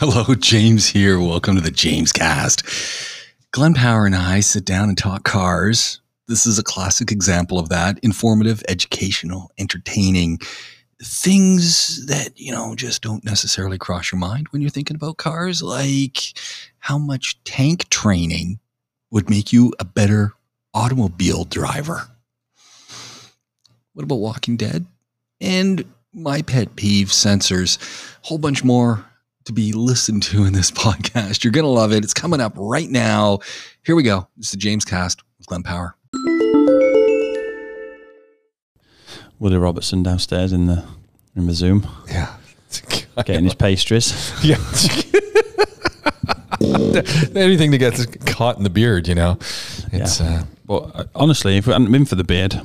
Hello, James here. Welcome to the James Cast. Glenn Power and I sit down and talk cars. This is a classic example of that informative, educational, entertaining things that, you know, just don't necessarily cross your mind when you're thinking about cars, like how much tank training would make you a better automobile driver. What about Walking Dead? And my pet peeve sensors, a whole bunch more to be listened to in this podcast. You're going to love it. It's coming up right now. Here we go. This is the James Cast with Glenn Power. Willie Robertson downstairs in the in the Zoom, Yeah. getting his pastries. yeah. Anything to get caught in the beard, you know. It's uh, But uh, honestly, if it hadn't been for the beard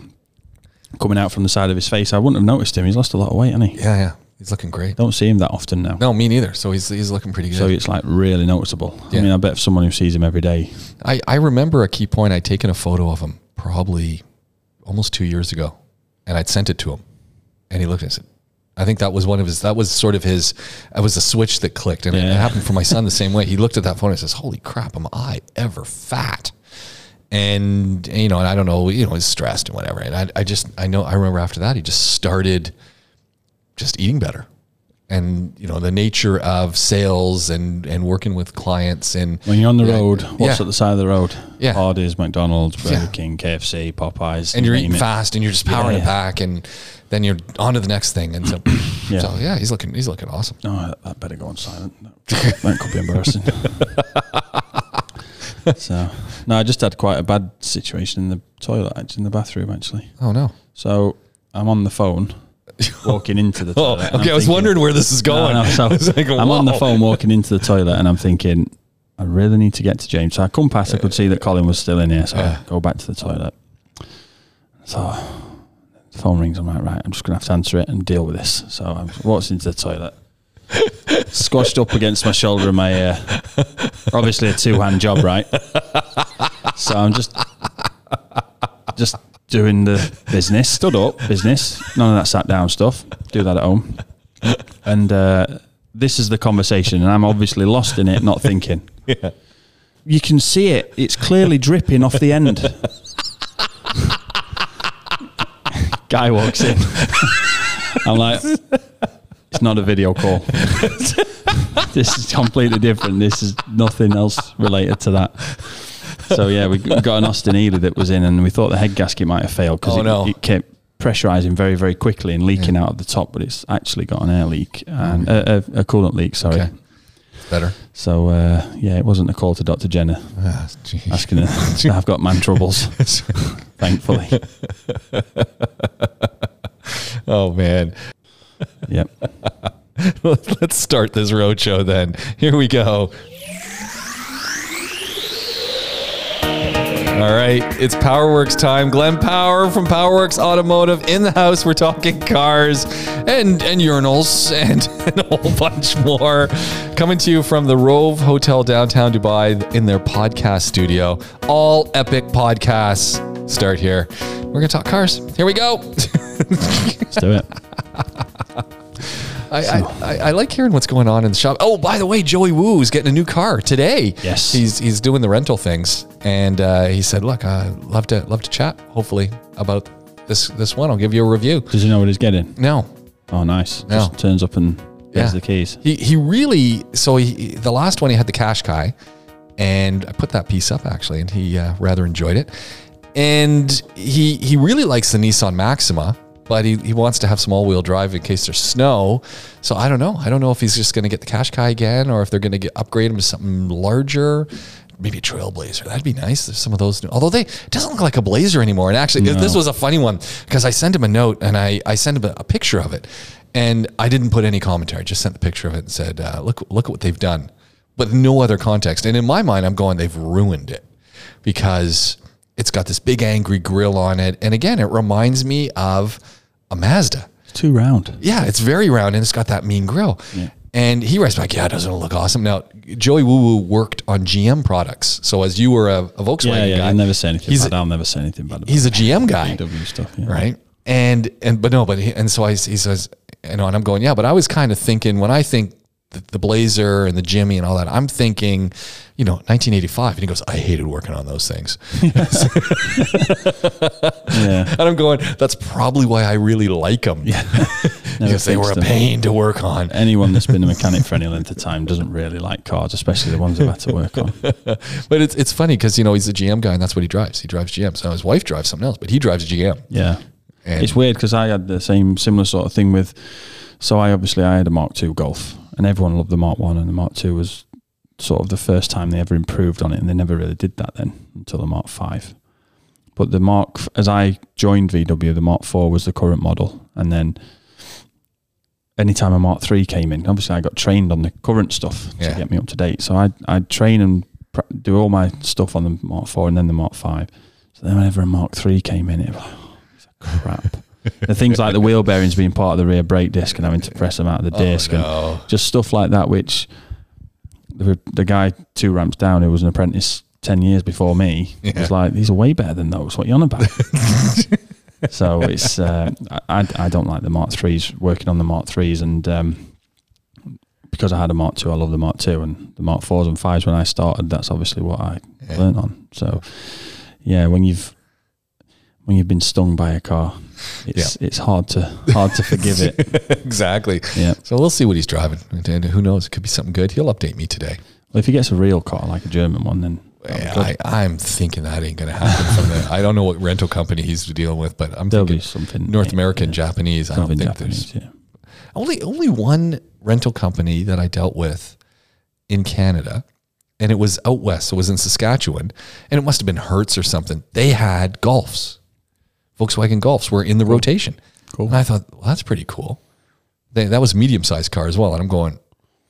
coming out from the side of his face, I wouldn't have noticed him. He's lost a lot of weight, hasn't he? yeah, yeah. He's looking great. Don't see him that often now. No, me neither. So he's he's looking pretty good. So it's like really noticeable. Yeah. I mean, I bet if someone who sees him every day, I, I remember a key point. I'd taken a photo of him probably almost two years ago, and I'd sent it to him, and he looked at it. and said, I think that was one of his. That was sort of his. That was a switch that clicked, and it, it happened for my son the same way. He looked at that photo and says, "Holy crap, am I ever fat?" And you know, and I don't know, you know, he's stressed and whatever. And I, I just, I know, I remember after that, he just started just eating better. And you know the nature of sales and and working with clients and when you're on the Yeah. road, what's Yeah. at the side of the road? Yeah. Hardee's, McDonald's, Burger Yeah. King, KFC, Popeyes, and you're eating it. fast and you're just powering it back and then you're on to the next thing and so Yeah. so yeah he's looking he's looking awesome No, that- that better go on silent. That could be embarrassing. so, no, I just had quite a bad situation in the toilet, in the bathroom, actually. oh no So I'm on the phone, walking into the oh toilet. and okay I was thinking- wondering where this is going no, so I was like, I'm on the phone walking into the toilet, and I'm thinking, I really need to get to James. So I come past, I could see that Colin was still in here, so Yeah. I go back to the toilet. So the phone rings. I'm like, right, I'm just gonna have to answer it and deal with this. So I walks into the toilet, squashed up against my shoulder in my ear. Obviously, a two hand job, right? So I'm just, just doing the business. Stood up, business. None of that sat down stuff. Do that at home. And uh, this is the conversation, and I'm obviously lost in it, not thinking. Yeah. You can see it. It's clearly dripping off the end. Guy walks in. I'm like, it's not a video call. this is completely different. This is nothing else related to that. So yeah, we got an Austin Healey that was in, and we thought the head gasket might have failed because Oh, it, no. it kept pressurizing very, very quickly and leaking out of the top. But it's actually got an air leak and a, a, a coolant leak. Sorry. okay better So uh, yeah, it wasn't a call to Dr. Jenner ah, asking her. I've got man troubles, thankfully. oh man Yep. let's start this roadshow then here we go All right, it's PowerWorks time. Glenn Power from PowerWorks Automotive in the house. We're talking cars and and urinals and, and a whole bunch more. Coming to you from the Rove Hotel downtown Dubai in their podcast studio. All epic podcasts start here. We're gonna talk cars. Here we go. Let's do it. I, I, I, I like hearing what's going on in the shop. Oh, by the way, Joey Woo is getting a new car today. Yes. he's he's doing the rental things, and uh, he said, "Look, I love to love to chat. Hopefully about this this one. I'll give you a review." Does he know what he's getting? No, Oh, nice. No. Just turns up and Yeah. has the keys. he he really. So he the last one he had the Qashqai, and I put that piece up actually, and he uh, rather enjoyed it. And he he really likes the Nissan Maxima, but he, he wants to have some all wheel drive in case there's snow. So I don't know. I don't know if he's just going to get the Qashqai again, or if they're going to get upgrade him to something larger. Maybe a Trailblazer. That'd be nice. There's some of those. New, although they it doesn't look like a Blazer anymore. And actually, this was a funny one because I sent him a note and I I sent him a, a picture of it, and I didn't put any commentary. I just sent the picture of it and said, uh, "Look look at what they've done," but no other context. And in my mind, I'm going, they've ruined it because it's got this big angry grill on it, and again, it reminds me of a Mazda. It's Too round. Yeah, it's very round and it's got that mean grill. And he writes back, yeah, doesn't it look awesome? Now, Joey Woo Woo worked on GM products. So as you were a, a Volkswagen Yeah, yeah. guy, I'll never say anything he's, bad. I'll never say anything about he's a GM guy, VW stuff. Yeah. right? And and but no, but he, and so I, he says, you know, and I'm going, yeah, but I was kind of thinking when I think the, the Blazer and the Jimmy and all that. I'm thinking, you know, 1985. And he goes, I hated working on those things. Yeah. And I'm going, that's probably why I really like them. Yeah. because they were a pain to work on. Anyone that's been a mechanic for any length of time doesn't really like cars, especially the ones they've had to work on. But it's it's funny because you know he's a GM guy and that's what he drives. He drives GM. So his wife drives something else, but he drives a GM. Yeah. And- it's weird because I had the same similar sort of thing with. So I obviously I had a Mark II Golf, and everyone loved the Mark One, and the Mark Two was sort of the first time they ever improved on it, and they never really did that then until the Mark Five. But the Mark, as I joined VW, the Mark Four was the current model, and then anytime a Mark Three came in, obviously I got trained on the current stuff Yeah. to get me up to date. So I I'd train and pr- do all my stuff on the Mark Four and then the Mark Five. So then whenever a Mark Three came in, it was oh, crap. The things like the wheel bearings being part of the rear brake disc and having to press them out of the disc and no. just stuff like that, which the, the guy two ramps down who was an apprentice 10 years before me Yeah. was like, these are way better than those. What are you on about? so it's, uh, I, I don't like the Mark 3s, working on the Mark 3s. And um, because I had a Mark 2, I love the Mark 2 and the Mark 4s and 5s when I started, that's obviously what I Yeah. learned on. So yeah, when you've, when you've been stung by a car, it's it's hard to hard to forgive it. exactly. Yeah. So we'll see what he's driving. And who knows? It could be something good. He'll update me today. Well, if he gets a real car like a German one, then Yeah. I, I'm thinking that ain't going to happen from the. I don't know what rental company he's dealing with, but I'm there'll thinking be something North American, Japanese. I don't think there's Yeah. only only one rental company that I dealt with in Canada, and it was out west. So it was in Saskatchewan, and it must have been Hertz or something. They had Golfs, Volkswagen Golfs were in the rotation. Cool. And I thought, well, that's pretty cool. They, that was a medium sized car as well, and I'm going,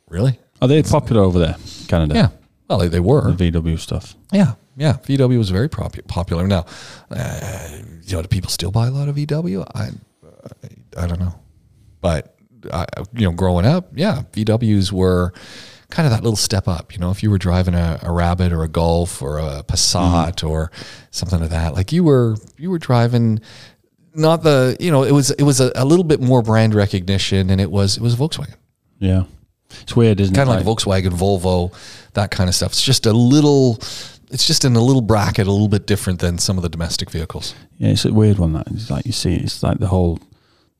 really? Are they popular over there, Canada? Yeah. Well, they, they were. The VW stuff. Yeah, yeah. VW was very propu- popular. Now, uh, you know, do people still buy a lot of VW? I, I, I don't know, but I, you know, growing up, yeah, VWs were kind of that little step up. You know, if you were driving a, a Rabbit or a Golf or a Passat mm-hmm. or something like that, like you were, you were driving. Not the, you know, it was it was a, a little bit more brand recognition, and it was it was Volkswagen Yeah. It's weird, isn't kind it? Kind of like, Volkswagen, Volvo, that kind of stuff. It's just a little, it's just in a little bracket, a little bit different than some of the domestic vehicles. Yeah, it's a weird one. That it's like you see, it's like the whole,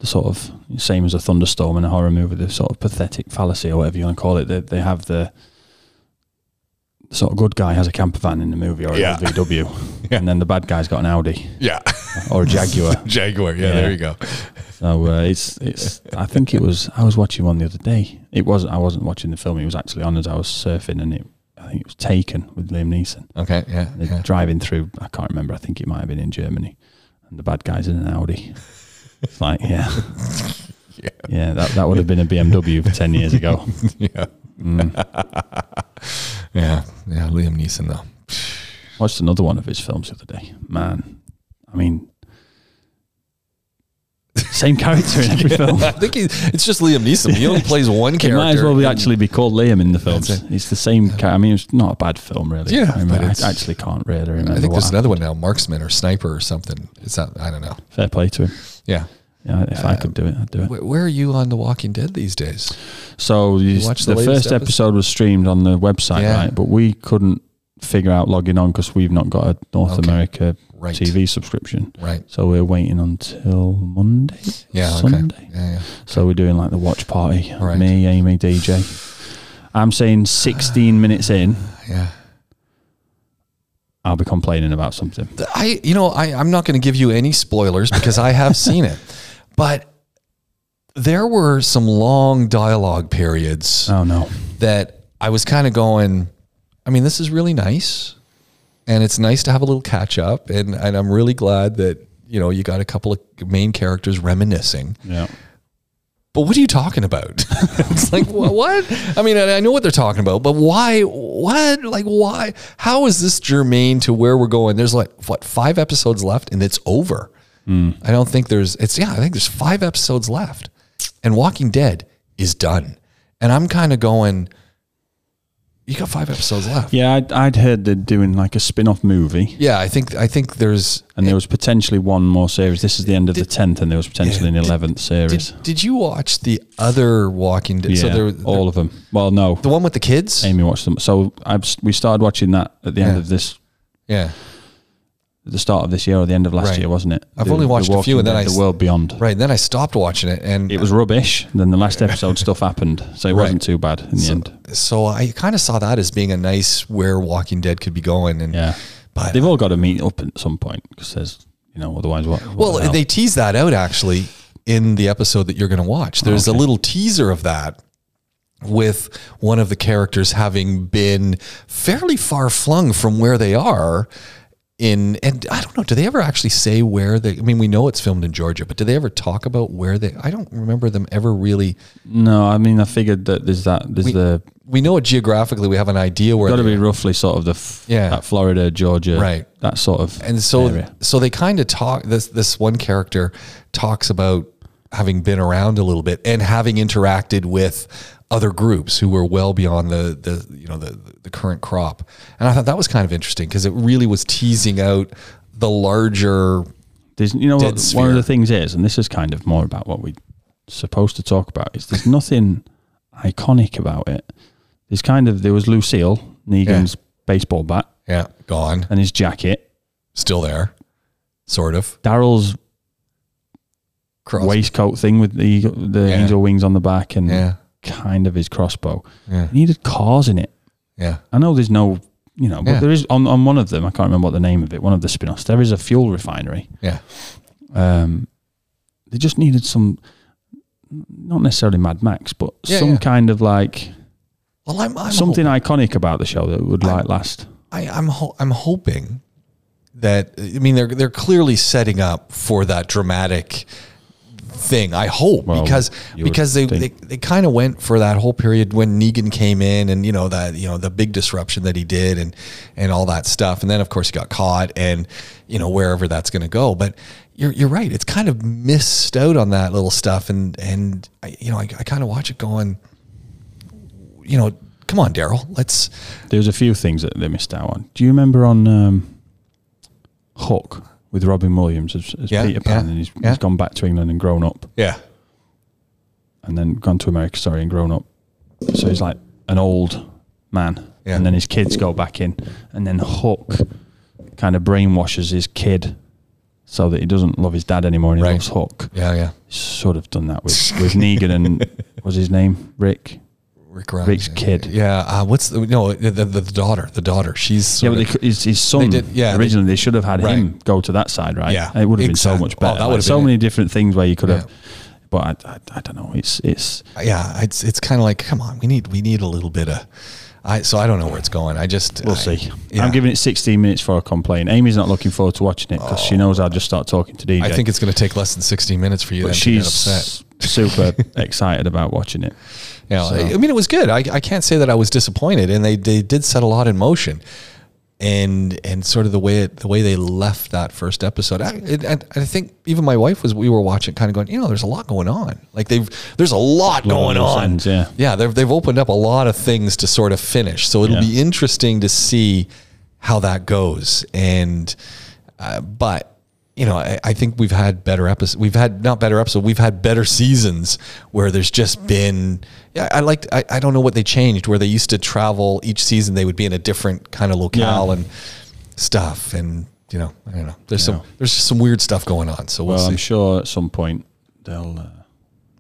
the sort of same as a thunderstorm in a horror movie. The sort of pathetic fallacy or whatever you want to call it. They they have the. Sort of good guy has a camper van in the movie or Yeah. a VW, Yeah. and then the bad guy's got an Audi Yeah, or a Jaguar. Jaguar. Yeah, Yeah. there you go. So uh, it's it's. I think it was. I was watching one the other day. It wasn't. I wasn't watching the film. It was actually on as I was surfing, and it. I think it was Taken with Liam Neeson. Okay, yeah, yeah. driving through. I can't remember. I think it might have been in Germany, and the bad guys in an Audi. It's like, yeah, Yeah. yeah. That that would have been a BMW ten years ago. yeah, Mm. yeah, yeah. Liam Neeson though. Watched another one of his films the other day. Man, I mean, same character in every film. I think he, it's just Liam Neeson. He only plays one character. might as well be actually be called Liam in the films. It's the same. Ca- I mean, it's not a bad film, really. Yeah, I, mean, I actually can't really remember. I think there's another one now, Marksman or Sniper or something. It's that I don't know. Fair play to him. Yeah. Yeah, if I could do it, I'd do it. Where, where are you on The Walking Dead these days? So you, watch the the, first episode? episode was streamed on the website, Yeah. right? But we couldn't figure out logging on because we've not got a North Okay. America Right. TV subscription. Right. So we're waiting until Monday, Yeah. Okay. Sunday. Yeah. yeah. So we're doing like the watch party. Right. Me, Amy, DJ. I'm saying 16 minutes in, Yeah. I'll be complaining about something. I, you know, I, I'm not going to give you any spoilers because I have seen it, but there were some long dialogue periods Oh no. that I was kind of going, I mean, this is really nice. And it's nice to have a little catch up. And, and I'm really glad that, you know, you got a couple of main characters reminiscing. Yeah. But what are you talking about? it's like, what? I mean, I I know what they're talking about, but why? What? Like, why? How is this germane to where we're going? There's like, what, five episodes left and it's over. I don't think there's, it's, yeah, I think there's five episodes left. And Walking Dead is done. And I'm kind of going, you got five episodes left. Yeah, I'd, I'd heard they're doing like a spin-off movie, Yeah, I think I think there's. and there was potentially one more series. This is the end of the tenth, and there was potentially an eleventh series. Did, did you watch the other Walking Dead? yeah, so there, there- all of them. Well, no, the one with the kids. Amy watched them. So I've we started watching that at the end of this, Yeah, the start of this year or the end of last Right. year, wasn't it? I've The- only watched a few, and then I the World Beyond. right. Then I stopped watching it, and It was rubbish. Then the last episode stuff happened, so it Right. wasn't too bad in the so, end. so I kind of saw that as being a nice where Walking Dead could be going, and Yeah, but they've all got to meet up at some point because there's, you know, otherwise what? what Well, the they tease that out actually in the episode that you're going to watch. Oh, there's a Okay. little teaser of that with one of the characters having been fairly far flung from where they are in and I don't know, do they ever actually say where they I mean, we know it's filmed in Georgia, but do they ever talk about where they I don't remember them ever really no, I mean, I figured that there's that there's the we know it geographically, we have an idea where got to be roughly sort of the f- Yeah. that Florida, Georgia, Right. That sort of and so area. so they kind of talk this this one character talks about having been around a little bit and having interacted with other groups who were well beyond the the you know the the current crop. And i thought that was kind of interesting because it really was teasing out the larger There's, you know, what, one of the things is, and this is kind of more about what we're supposed to talk about, is there's nothing iconic about it. There's kind of there was Lucille Negan's baseball bat. Yeah gone. And his jacket, still there. Sort of. Daryl's Cross- waistcoat thing with the the Yeah. angel wings on the back, and yeah kind of his crossbow. yeah It needed cars in it. yeah I know there's no, you know, but there is on, on one of them. I can't remember what the name of it. One of the spin-offs. There is a fuel refinery. yeah Um, they just needed some, not necessarily Mad Max, but some kind of like well i'm, I'm something iconic about the show that would like last. I, I'm ho- I'm hoping that I mean they're they're clearly setting up for that dramatic thing. I hope Well, because because they, they they kind of went for that whole period when Negan came in and you know that you know the big disruption that he did and and all that stuff and then of course he got caught and you know wherever that's going to go. But you're you're right. It's kind of missed out on that little stuff and and I, you know I, I kind of watch it going. You know, come on, Daryl. Let's There's a few things that they missed out on. Do you remember on um, Hook with Robin Williams as, as Yeah, Peter Pan, yeah, and he's, yeah. he's gone back to England and grown up, yeah and then gone to America, sorry, and grown up. So he's like an old man, Yeah. and then his kids go back in, and then Hook kind of brainwashes his kid so that he doesn't love his dad anymore and he Right. loves Hook. yeah yeah. He's sort of done that with, with Negan and was his name Rick? Rick Grimes. Rick's kid. Yeah. Uh, what's the no the, the, the daughter? The daughter. She's Yeah, but of- could- his, his son. did- yeah, originally they, should have had Right. him go to that side, right? Yeah, it would have been so much Oh, better. that Like, would have so many it. different things where you could have. Yeah. But I, I, I don't know. It's it's yeah. It's it's kind of like come on. We need we need a little bit of. I so I don't know where it's going. I just we'll I- see. yeah. I'm giving it 16 minutes for a complaint. Amy's not looking forward to watching it because she knows I'll just start talking to DJ. I think it's going to take less than 16 minutes for you but then to get she's upset. super excited about watching it. Yeah, so- I mean it was good. I, I can't say that I was disappointed, and they, they did set a lot in motion, and and sort of the way it, the way they left that first episode. I, it, I think even my wife was we were watching, kind of going, you know, there's a lot going on. Like they've there's a lot going on. yeah. yeah. They've they've opened up a lot of things to sort of finish. So it'll Yeah. be interesting to see how that goes. And uh, but you know, I, I think we've had better episodes. We've had not better episodes. We've had better seasons where there's just been. Yeah, I liked. I, I don't know what they changed. Where they used to travel each season, they would be in a different kind of locale Yeah. and stuff. And you know, I don't know. There's Yeah. some. There's just some weird stuff going on. So we'll Well, I'm sure at some point they'll uh,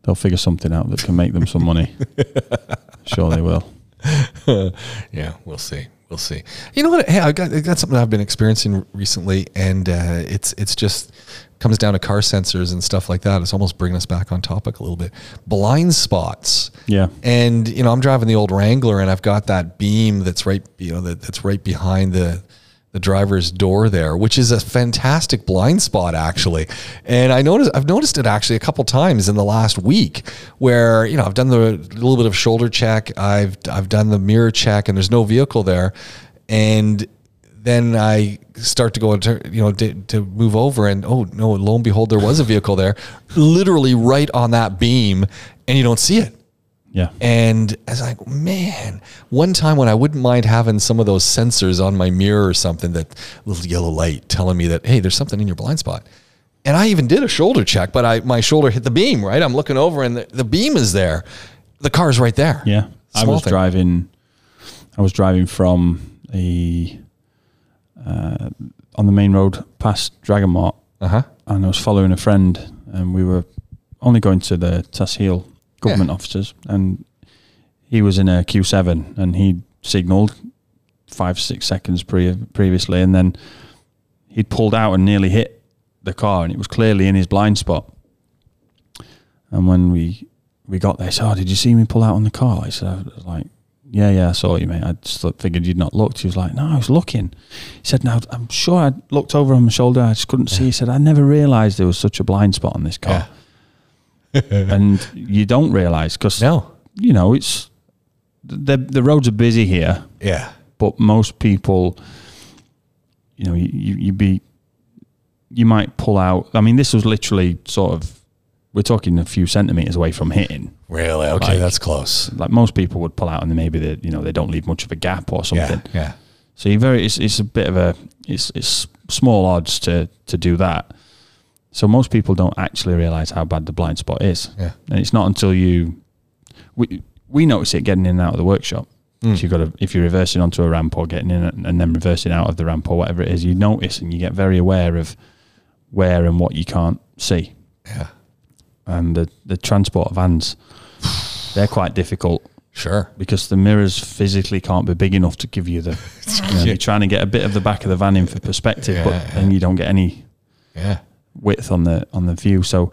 they'll figure something out that can make them some money. sure they will. yeah, we'll see. We'll see. You know what? Hey, I got I got something I've been experiencing recently, and uh, it's it's just comes down to car sensors and stuff like that. It's almost bringing us back on topic a little bit. Blind spots. Yeah. And you know, I'm driving the old Wrangler, and I've got that beam that's right, you know, that, that's right behind the the driver's door there, which is a fantastic blind spot actually. And I noticed I've noticed it actually a couple times in the last week where, you know, I've done the little bit of shoulder check, I've I've done the mirror check and there's no vehicle there. And then I start to go into, you know, to, to move over and oh no, lo and behold, there was a vehicle there, literally right on that beam, and you don't see it. Yeah. And I was like, man, one time when I wouldn't mind having some of those sensors on my mirror or something, that little yellow light telling me that, hey, there's something in your blind spot. And I even did a shoulder check, but I my shoulder hit the beam, right? I'm looking over and the, the beam is there. The car's right there. Yeah. I was thing. driving. I was driving from a uh, on the main road past Dragon Mart, Uh huh. and I was following a friend, and we were only going to the Tasheel government Yeah. offices, and he was in a Q7, and he signalled five six seconds pre- previously, and then he'd pulled out and nearly hit the car, and it was clearly in his blind spot. And when we we got there, he said, "Oh, did you see me pull out on the car?" I said, "I was like." Yeah, yeah, I saw you, mate. I just thought- figured you'd not looked. He was like, no, I was looking. He said, no, I'm sure I looked over on my shoulder. I just couldn't see. He said, I never realised there was such a blind spot on this car. and you don't realise because, No. you know, it's the, the roads are busy here, Yeah. but most people, you know, you, you, be, you might pull out. I mean, this was literally sort of, we're talking a few centimetres away from hitting. Really? Okay, Like- that's close. Like most people would pull out and maybe they, you know, they don't leave much of a gap or something. Yeah. Yeah. So you very it's, it's a bit of a it's it's small odds to to do that. So most people don't actually realize how bad the blind spot is. Yeah. And it's not until you we we notice it getting in and out of the workshop. Mm. So you got to if you're reversing onto a ramp or getting in and then reversing out of the ramp or whatever it is, you notice and you get very aware of where and what you can't see. Yeah. And the the transport vans they're quite difficult Sure. because the mirrors physically can't be big enough to give you the. You know, You're trying to get a bit of the back of the van in for perspective, Yeah, but then you don't get any Yeah. Width on the on the view, so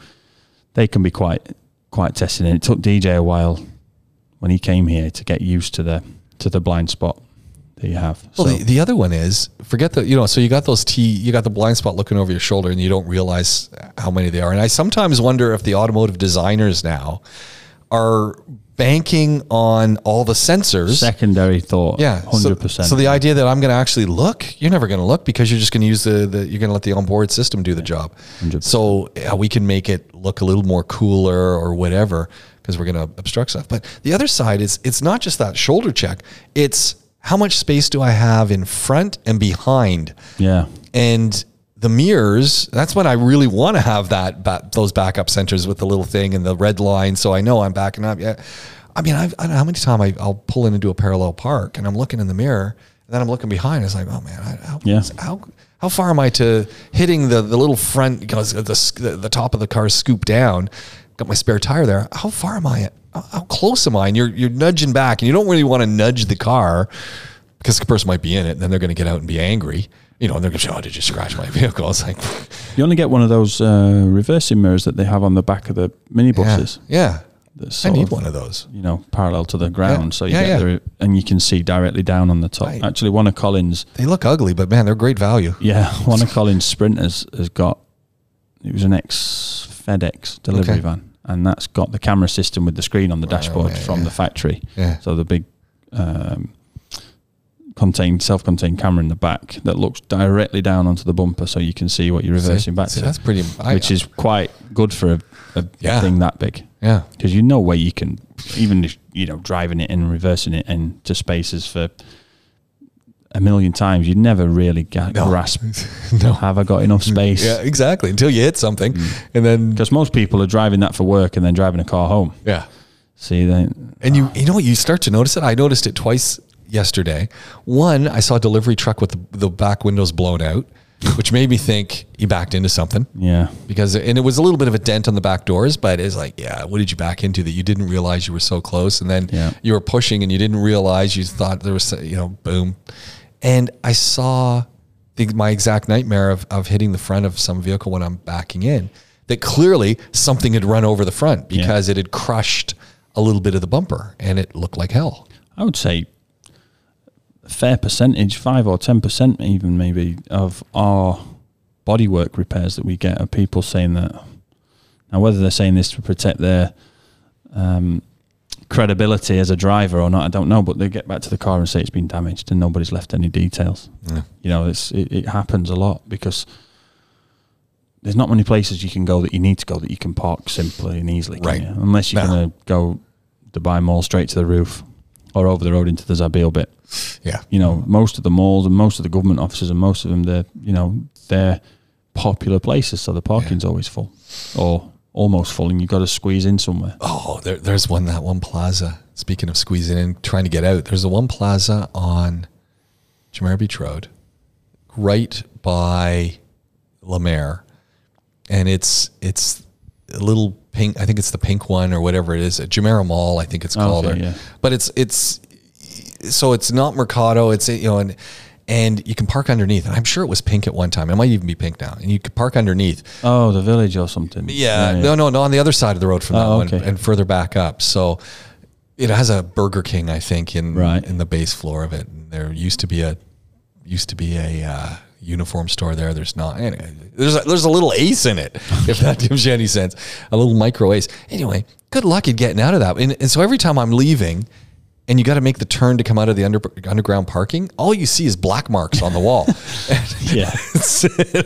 they can be quite quite testing. And it took DJ a while when he came here to get used to the to the blind spot that you have. Well, so the, the other one is forget the you know so you got those T you got the blind spot looking over your shoulder and you don't realize how many they are. And I sometimes wonder if the automotive designers now are banking on all the sensors. secondary thought, Yeah, hundred percent. So the idea that I'm going to actually look, you're never going to look because you're just going to use the, the you're going to let the onboard system do the job. 100%. So yeah, we can make it look a little more cooler or whatever because we're going to obstruct stuff. But the other side is it's not just that shoulder check; it's how much space do I have in front and behind, yeah, and the mirrors. That's when I really want to have that ba- those backup sensors with the little thing and the red line, so I know I'm backing up. Yeah, I mean, I've, I don't know how many times I, I'll pull in into a parallel park and I'm looking in the mirror, and then I'm looking behind. It's like, oh man, I, how, Yeah. how how far am I to hitting the the little front because the, the the top of the car is scooped down? Got my spare tire there. How far am I? How, how close am I? And you're you're nudging back, and you don't really want to nudge the car because the person might be in it, and then they're going to get out and be angry. You know, they're going to say, "Oh, did you scratch my vehicle?" It's like, you only get one of those uh, reversing mirrors that they have on the back of the yeah, minibuses. yeah. that's I need of- one of those. you know, parallel to the ground. So you Yeah, get yeah. the and you can see directly down on the top. Right. Actually, one of Colin's, They look ugly, but man, they're great value. yeah, one of Colin's sprinters has got. It was an ex FedEx delivery Okay. van, and that's got the camera system with the screen on the dashboard yeah, from yeah. the factory. Yeah. So the big. Um, contained self-contained camera in the back that looks directly down onto the bumper so you can see what you're reversing See? back See, to that's pretty. I, which is quite good for a, a Yeah. thing that big yeah, because you know where you can even if you know driving it and reversing it into spaces for a million times you never really ga- No. grasp no, have i got enough space yeah, exactly. Until you hit something, mm. and then because most people are driving that for work and then driving a car home yeah, see they And you you know what you start to notice it. I noticed it twice yesterday. One, I saw a delivery truck with the, the back windows blown out, which made me think he backed into something yeah because and it was a little bit of a dent on the back doors, but it's like, yeah, what did you back into that you didn't realize you were so close, and then Yeah. you were pushing and you didn't realize you thought there was you know boom, and I saw the, my exact nightmare of of hitting the front of some vehicle when I'm backing in. That clearly something had run over the front because it had crushed a little bit of the bumper and it looked like hell. i would say fair percentage 5 or 10% even maybe of our bodywork repairs that we get are people saying that now whether they're saying this to protect their um, credibility as a driver or not, I don't know. But they get back to the car and say it's been damaged and nobody's left any details. Yeah. You know, it's it, it happens a lot because there's not many places you can go that you need to go that you can park simply and easily, Right. you? Unless you're No. going to go Dubai Mall straight to the roof, or over the road into the Zabil bit. Yeah. You know, most of the malls and most of the government offices and most of them, they're you know they're popular places, so the parking's always full or almost full, and you've got to squeeze in somewhere. Oh, there, there's one that one plaza. Speaking of squeezing in, trying to get out, there's a one plaza on Jumeirah Beach Road, right by La Mer, and it's it's a little pink. I think it's the pink one or whatever it is. At Jumeirah Mall, I think it's called. Okay, or- yeah. But it's it's so it's not Mercado. It's you know and. And you can park underneath. And I'm sure it was pink at one time. It might even be pink now. And you could park underneath. Oh, the village or something. Yeah, no, no, no, on the other side of the road from that Oh, one, okay. and further back up. So it has a Burger King, I think, in Right. in the base floor of it. And there used to be a used to be a uh, uniform store there. There's not. Anyway, there's a, there's a little ace in it, if that gives you any sense. A little micro ace. Anyway, good luck in getting out of that. And, and so every time I'm leaving. And you got to make the turn to come out of the under, underground parking. All you see is black marks on the wall. Yeah.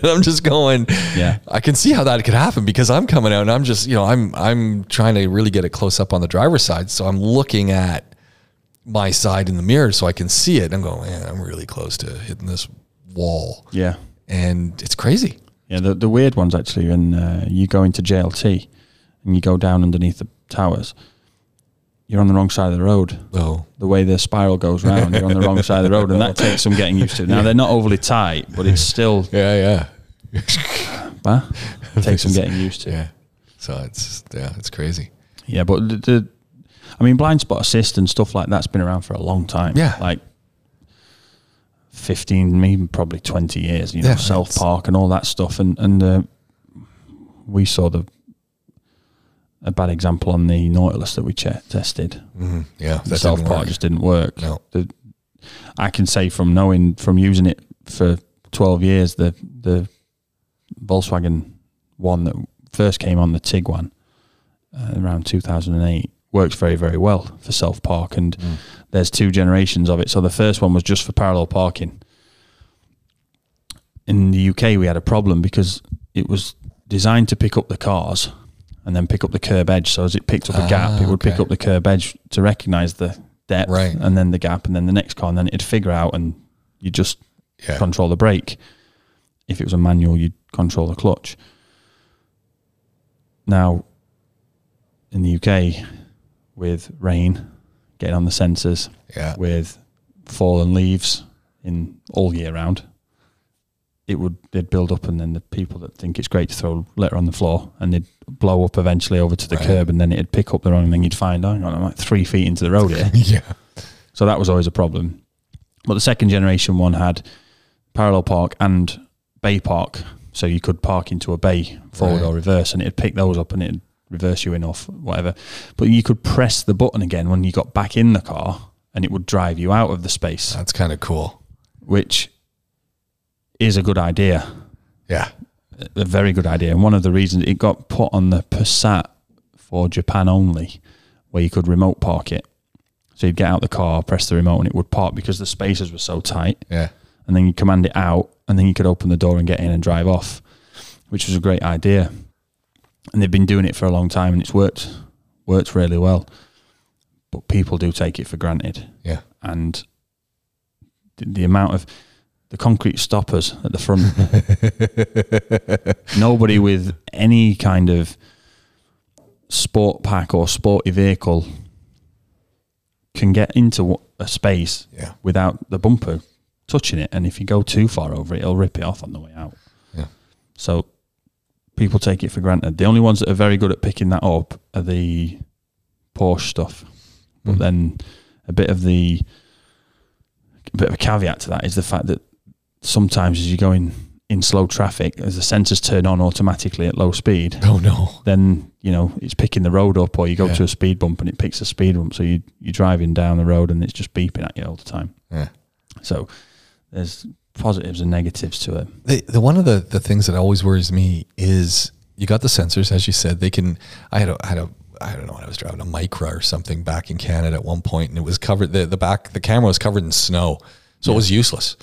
I'm just going. Yeah. I can see how that could happen because I'm coming out and I'm just, you know, I'm I'm trying to really get it close up on the driver's side. So I'm looking at my side in the mirror so I can see it. I'm going, man, I'm really close to hitting this wall, Yeah. and it's crazy. Yeah, the, the weird ones actually, when uh, you go into JLT and you go down underneath the towers, you're on the wrong side of the road. Oh, The way the spiral goes round, you're on the wrong side of the road, and that takes some getting used to. Now they're not overly tight, but it's still yeah, yeah, huh? takes some getting used to. yeah. So it's yeah, it's crazy. Yeah, but the, the I mean, blind spot assist and stuff like that's been around for a long time. Yeah. like fifteen, maybe probably twenty years. You know, Yeah, self it's- park and all that stuff. And and uh, we saw the a bad example on the Nautilus that we che- tested. hmm Yeah, The self park work. just didn't work. No. The, I can say from knowing from using it for twelve years, the the Volkswagen one that first came on the Tiguan uh, around two thousand and eight works very very well for self park, and Mm. There's two generations of it. So the first one was just for parallel parking. In the UK, we had a problem because it was designed to pick up the cars and then pick up the curb edge. So as it picked up a gap, Ah, it would pick up the curb edge to recognise the depth, Right. and then the gap, and then the next car, and then it'd figure out, and you just Yeah. control the brake. If it was a manual, you'd control the clutch. Now, in the UK, with rain, getting on the sensors, Yeah. with fallen leaves in all year round, it would they'd build up, and then the people that think it's great to throw litter on the floor, and they'd blow up eventually over to the Right. curb, and then it'd pick up the wrong, then you'd find, oh, hang on, I'm like three feet into the road here. yeah. So that was always a problem. But the second generation one had parallel park and bay park. So you could park into a bay forward Right. or reverse and it'd pick those up and it'd reverse you in off, whatever. But you could press the button again when you got back in the car and it would drive you out of the space, That's kind of cool. which is a good idea. Yeah. A very good idea. And one of the reasons it got put on the Passat for Japan only, where you could remote park it. So you'd get out the car, press the remote, and it would park because the spaces were so tight. Yeah. And then you command it out, and then you could open the door and get in and drive off, which was a great idea. And they've been doing it for a long time, and it's worked worked really well. But people do take it for granted, Yeah. and the, the amount of the concrete stoppers at the front. Nobody with any kind of sport pack or sporty vehicle can get into a space Yeah. without the bumper touching it. And if you go too far over it, it'll rip it off on the way out. Yeah. So people take it for granted. The only ones that are very good at picking that up are the Porsche stuff. But Mm. then a bit of the a bit of a caveat to that is the fact that sometimes as you're going in slow traffic, as the sensors turn on automatically at low speed, Oh no. then you know it's picking the road up, or you go Yeah. to a speed bump and it picks a speed bump, so you you're driving down the road and it's just beeping at you all the time. Yeah. So there's positives and negatives to it. The, the one of the, the things that always worries me is you got the sensors, as you said. They can. I had a I had a I don't know. When I was driving a Micra or something back in Canada at one point, and it was covered. The the back the camera was covered in snow, so it was useless.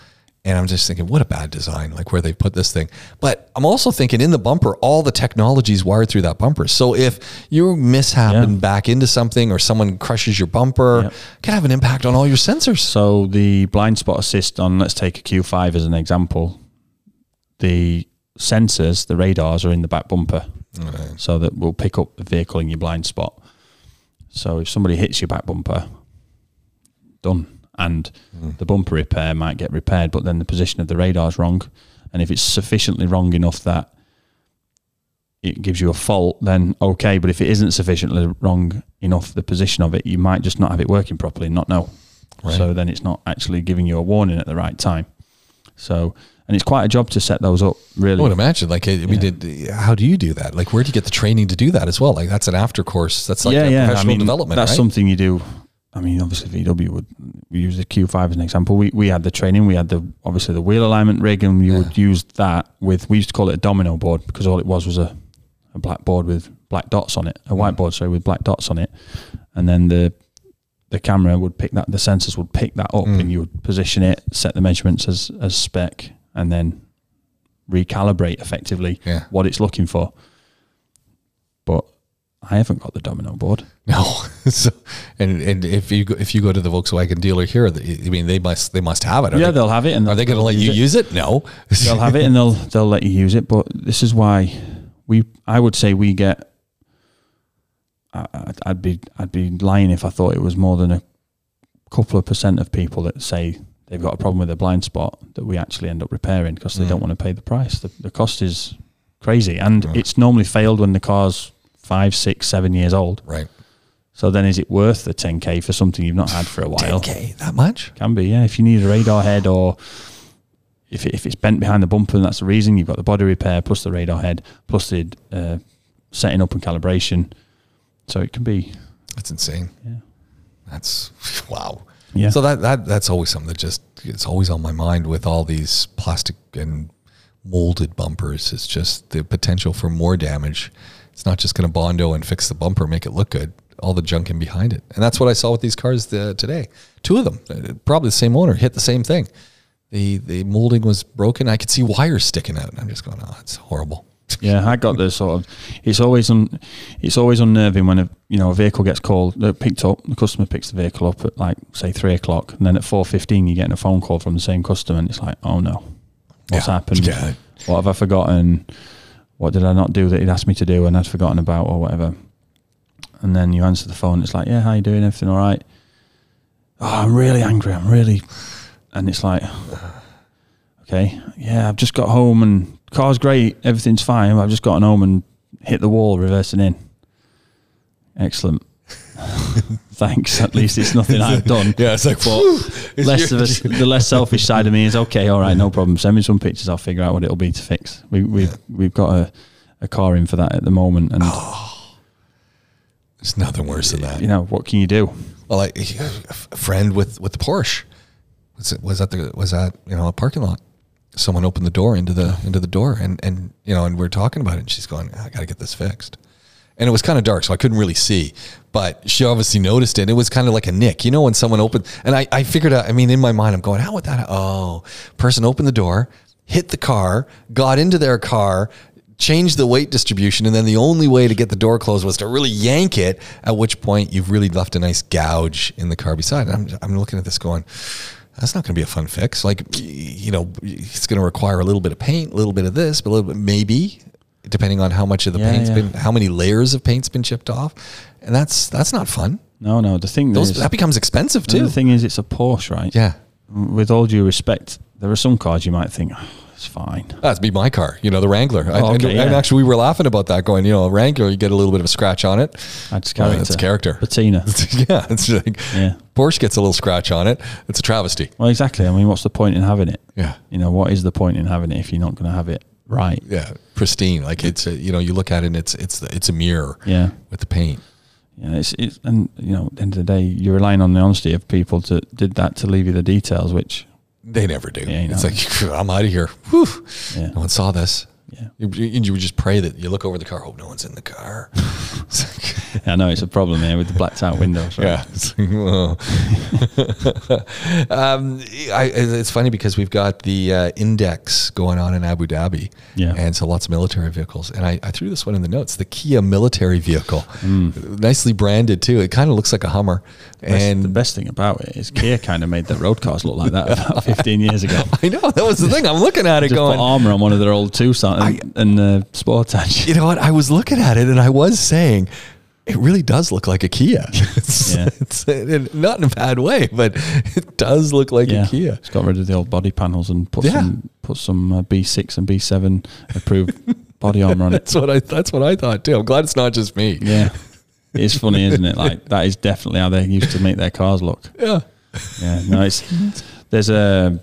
And I'm just thinking, what a bad design, like where they put this thing. But I'm also thinking in the bumper, all the technology is wired through that bumper. So if you mishap Yeah. and back into something or someone crushes your bumper, it can have an impact on all your sensors. So the blind spot assist on, let's take a Q5 as an example. The sensors, the radars, are in the back bumper, so that will pick up the vehicle in your blind spot. So if somebody hits your back bumper, done, and the bumper repair might get repaired, but then the position of the radar is wrong, and if it's sufficiently wrong enough that it gives you a fault, then okay. But if it isn't sufficiently wrong enough, the position of it, you might just not have it working properly and not know. Right. So then it's not actually giving you a warning at the right time. So, and it's quite a job to set those up, really. I would imagine. Like, I mean, did, how do you do that? Like, where do you get the training to do that as well? Like, that's an after course. That's like a professional development, That's right? something you do. I mean, obviously VW would we use the Q5 as an example. We we had the training. We had the obviously the wheel alignment rig, and you would use that with. We used to call it a domino board because all it was was a, a black board with black dots on it, a white board, sorry, with black dots on it, and then the the camera would pick that. The sensors would pick that up, and mm. you would position it, set the measurements as as spec, and then recalibrate effectively Yeah. what it's looking for. But I haven't got the domino board. No. so, and and if you go, if you go to the Volkswagen dealer here, I mean, they must they must have it. Are yeah, they, they'll have it, and are they going to let you use it? No. they'll have it, and they'll they'll let you use it. But this is why we. I would say we get. I, I'd- I'd be I'd be lying if I thought it was more than a couple of percent of people that say they've got a problem with a blind spot that we actually end up repairing because they mm. don't want to pay the price. The, the cost is crazy, and it's normally failed when the car's five, six, seven years old. right. So then, is it worth the 10k for something you've not had for a while? Okay, that much? Can be, yeah. If you need a radar head or if, it, if it's bent behind the bumper and that's the reason, you've got the body repair plus the radar head plus the uh, setting up and calibration. So it can be, That's insane. yeah. That's wow. Yeah. So that that that's always something that just it's always on my mind with all these plastic and molded bumpers. It's just the potential for more damage. It's not just going to bondo and fix the bumper, make it look good. All the junk in behind it, and that's what I saw with these cars the, today. Two of them, uh, probably the same owner, hit the same thing. The the molding was broken. I could see wires sticking out. And I'm just going, oh, it's horrible. Yeah, I got this sort of. It's always un, it's always unnerving when a you know a vehicle gets called, uh, picked up. The customer picks the vehicle up at like say three o'clock, and then at four fifteen you're getting a phone call from the same customer, and it's like, oh no, what's Yeah. happened? Yeah. What have I forgotten? What did I not do that he'd asked me to do and I'd forgotten about or whatever? And then you answer the phone. It's like, yeah, how you doing? Everything all right? Oh, I'm really angry. I'm really, and it's like, okay, yeah, I've just got home and car's great. Everything's fine. I've just gotten home and hit the wall, reversing in. Excellent. Thanks. At least it's nothing I've done. Yeah, it's like But less of a, the less selfish side of me is okay. All right, no problem. Send me some pictures. I'll figure out what it'll be to fix. We, we've we've got a, a car in for that at the moment, and oh. There's nothing worse than that. you know what can you do? Well, like a friend with with the Porsche was it was at the was at you know a parking lot. Someone opened the door into the into the door, and and you know, and we're talking about it. And she's going, "I got to get this fixed." And it was kind of dark, so I couldn't really see. But she obviously noticed it. It was kind of like a nick, you know, when someone opened. And I, I figured out. I mean, in my mind, I'm going, "How would that?" Oh, person opened the door, hit the car, got into their car, changed the weight distribution, and then the only way to get the door closed was to really yank it. At which point, you've really left a nice gouge in the car beside. And I'm, I'm looking at this going, that's not going to be a fun fix. Like, you know, it's going to require a little bit of paint, a little bit of this, but a little bit maybe, depending on how much of the Yeah, paint's yeah. been, how many layers of paint's been chipped off, and that's that's not fun. No, no. The thing Those is, that becomes expensive too. the thing is, it's a Porsche, right? Yeah. With all due respect, there are some cars you might think oh, it's fine. That'd be my car, you know, the Wrangler. Oh, and, okay, and yeah. actually, we were laughing about that, going, you know, a Wrangler, you get a little bit of a scratch on it. That's Well, character. it's character. Patina. yeah, it's like Yeah. Porsche gets a little scratch on it. It's a travesty. Well, exactly. I mean, what's the point in having it? Yeah. You know, what is the point in having it if you're not going to have it right? Yeah, pristine. Like it's a, you know, you look at it and it's it's it's a mirror Yeah. with the paint. Yeah, it's, it's and you know, at the end of the day, you're relying on the honesty of people to did that to leave you the details, which They never do. Yeah, you it's like I'm out of here. Whew. Yeah. No one saw this. Yeah. You, you would just pray that you look over the car, hope no one's in the car. I know it's a problem here with the blacked out windows. Right? Yeah. It's like, um, I, it's funny because we've got the uh, IDEX going on in Abu Dhabi. Yeah. And so lots of military vehicles. And I, I threw this one in the notes the Kia military vehicle. Nicely branded too. It kind of looks like a Hummer. Best- and the best thing about it is Kia kind of made the road cars look like that about 15 years ago. I know that was the thing. I'm looking at it Just going, armor on one of their old Tucson and, and uh, Sportage. you know what? I was looking at it and I was saying, it really does look like a Kia. It's, Yeah. it's uh, not in a bad way, but it does look like Yeah, a Kia. it's got rid of the old body panels and put Yeah. some put some uh, B6 and B7 approved body armor on it. That's what I. That's what I thought too. I'm glad it's not just me. Yeah, it's funny, isn't it? Like that is definitely how they used to make their cars look. Yeah. Yeah, no, it's there's a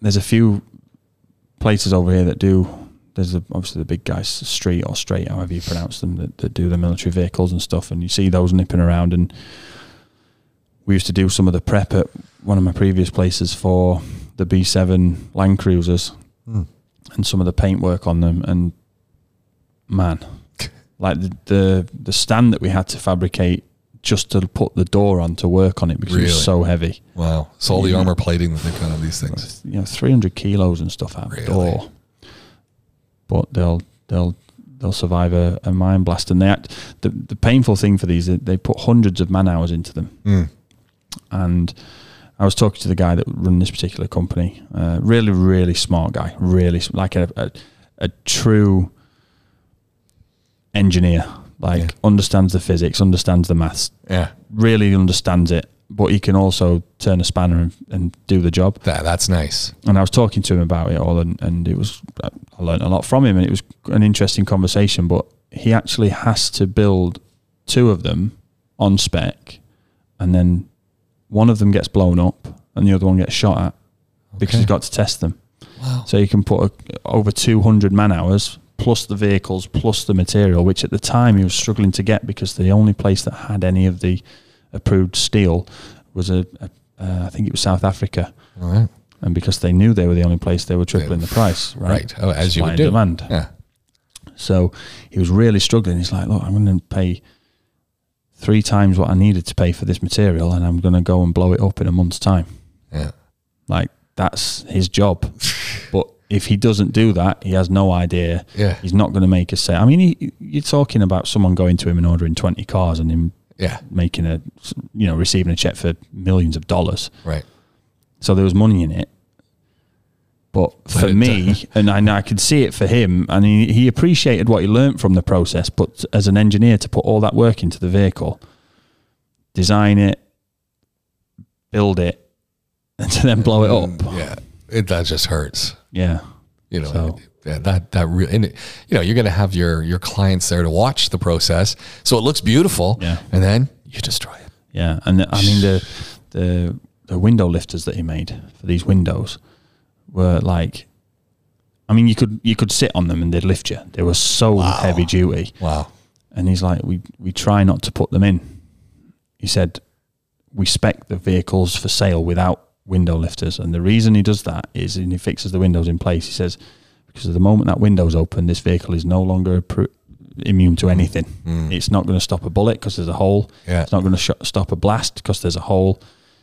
there's a few places over here that do. There's obviously the big guys, Street or Straight, however you pronounce them, that, that do the military vehicles and stuff, and you see those nipping around. And we used to do some of the prep at one of my previous places for the B7 Land Cruisers, Hmm. and some of the paintwork on them. And man, like the, the the stand that we had to fabricate just to put the door on to work on it because it was so heavy Wow. So all the Yeah. armor plating that they've got on these things. you know, 300 kilos and stuff out Really? the door. But they'll they'll they'll survive a, a mine blast. And they act, the the painful thing for these, they- they put hundreds of man hours into them. Mm. And I was talking to the guy that run this particular company. Uh, really, really smart guy. Really like a a, a true engineer. Like Yeah. understands the physics, understands the maths, Yeah. really understands it. But he can also turn a spanner and, and do the job That that's nice. and I was talking to him about it all, and, and it was I learned a lot from him, and it was an interesting conversation. But he actually has to build two of them on spec, and then one of them gets blown up, and the other one gets shot at because he's got to test them. Wow. So you can put a, over 200 man hours plus the vehicles plus the material, which at the time he was struggling to get because the only place that had any of the approved steel was a, a uh, I think it was South Africa right. and because they knew they were the only place, they were tripling the price, right? Right. Oh, as you would and do. demand. Yeah. So he was really struggling. He's like, "Look, I'm going to pay three times what I needed to pay for this material, and I'm going to go and blow it up in a month's time." Yeah. Like that's his job. but if he doesn't do that, he has no idea. Yeah. He's not going to make a sale. I mean, he, you're talking about someone going to him and ordering 20 cars and him Yeah. making a, you know, receiving a check for millions of dollars. Right. So there was money in it. But for me, uh, and I, I could see it for him, and he, he appreciated what he learned from the process. But as an engineer, to put all that work into the vehicle, design it, build it, and to then blow it up, mm, Yeah. It, that just hurts. yeah, You know, So- yeah, that that really, and it, you know, you're going to have your your clients there to watch the process, so it looks beautiful. Yeah. And then you destroy it. yeah. And I mean the the the window lifters that he made for these windows were like, I mean, you could you could sit on them and they'd lift you. They were so heavy duty. Wow. And he's like, we we try not to put them in. He said, we spec the vehicles for sale without window lifters, and the reason he does that is, and he fixes the windows in place. He says, because at the moment that window's open, this vehicle is no longer appro- immune to anything. Mm. It's not going to stop a bullet because there's a hole. Yeah. It's not going to sh- stop a blast because there's a hole.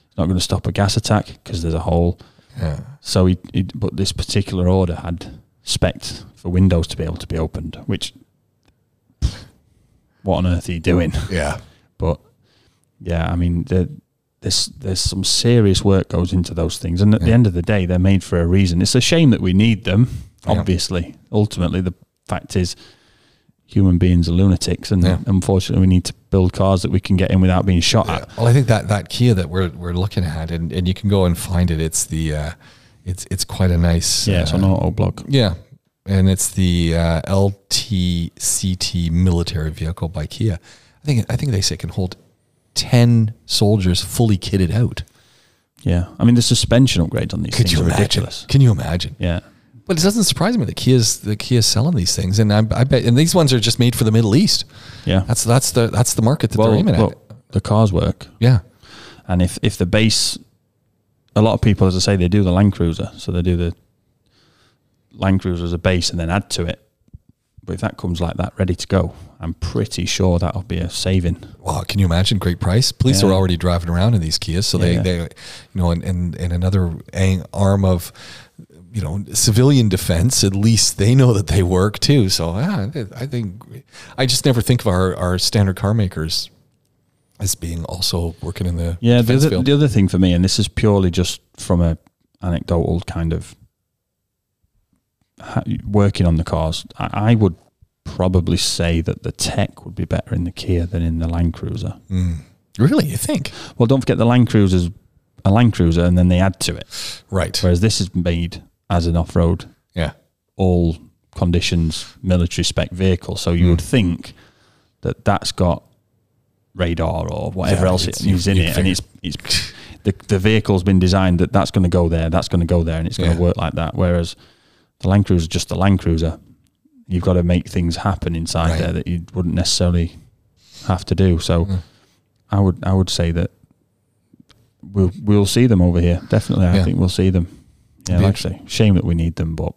It's not going to stop a gas attack because there's a hole. Yeah. So he, he, but this particular order had spec for windows to be able to be opened, which, what on earth are you doing? Yeah. But yeah, I mean, the, there's there's some serious work goes into those things, and at the end of the day, they're made for a reason. It's a shame that we need them. Yeah. Obviously, ultimately, the fact is, human beings are lunatics, and Yeah. unfortunately, we need to build cars that we can get in without being shot Yeah. at. Well, I think that that Kia that we're we're looking at, and, and you can go and find it. It's the uh, it's it's quite a nice. Yeah, it's on uh, Autoblog. Yeah, and it's the uh, LTCT military vehicle by Kia. I think I think they say it can hold ten soldiers fully kitted out. Yeah, I mean, the suspension upgrades on these Could things you are imagine? ridiculous. Can you imagine? Yeah, But it doesn't surprise me that Kia's the Kia's selling these things, and I, I bet and these ones are just made for the Middle East. yeah. That's that's the that's the market that well, they're aiming look, at. the cars work. Yeah, And if if the base, a lot of people, as I say, they do the Land Cruiser, so they do the Land Cruiser as a base and then add to it. But if that comes like that, ready to go, I'm pretty sure that'll be a saving. Wow, can you imagine? Great price. Police Yeah. are already driving around in these Kias, so they, Yeah. they, you know, and, and and another arm of, you know, civilian defense. At least they know that they work too. So yeah, I think I just never think of our our standard car makers as being also working in the Yeah, the other, the other thing for me, and this is purely just from a anecdotal kind of working on the cars, I, I would probably say that the tech would be better in the Kia than in the Land Cruiser. Mm. Really, you think? Well, don't forget the Land Cruiser's a Land Cruiser, and then they add to it, Right. whereas this is made as an off-road, Yeah. all conditions, military spec vehicle. So you Mm. would think that that's got radar or whatever Yeah, else it is in it, and it's it's the the vehicle's been designed that that's going to go there, that's going to go there, and it's going Yeah. to work like that. Whereas the Land Cruiser is just the Land Cruiser. You've got to make things happen inside Right. there that you wouldn't necessarily have to do. So Mm. I would I would say that we'll we'll see them over here. Definitely, I Yeah. think we'll see them. Yeah, like I say, shame that we need them, but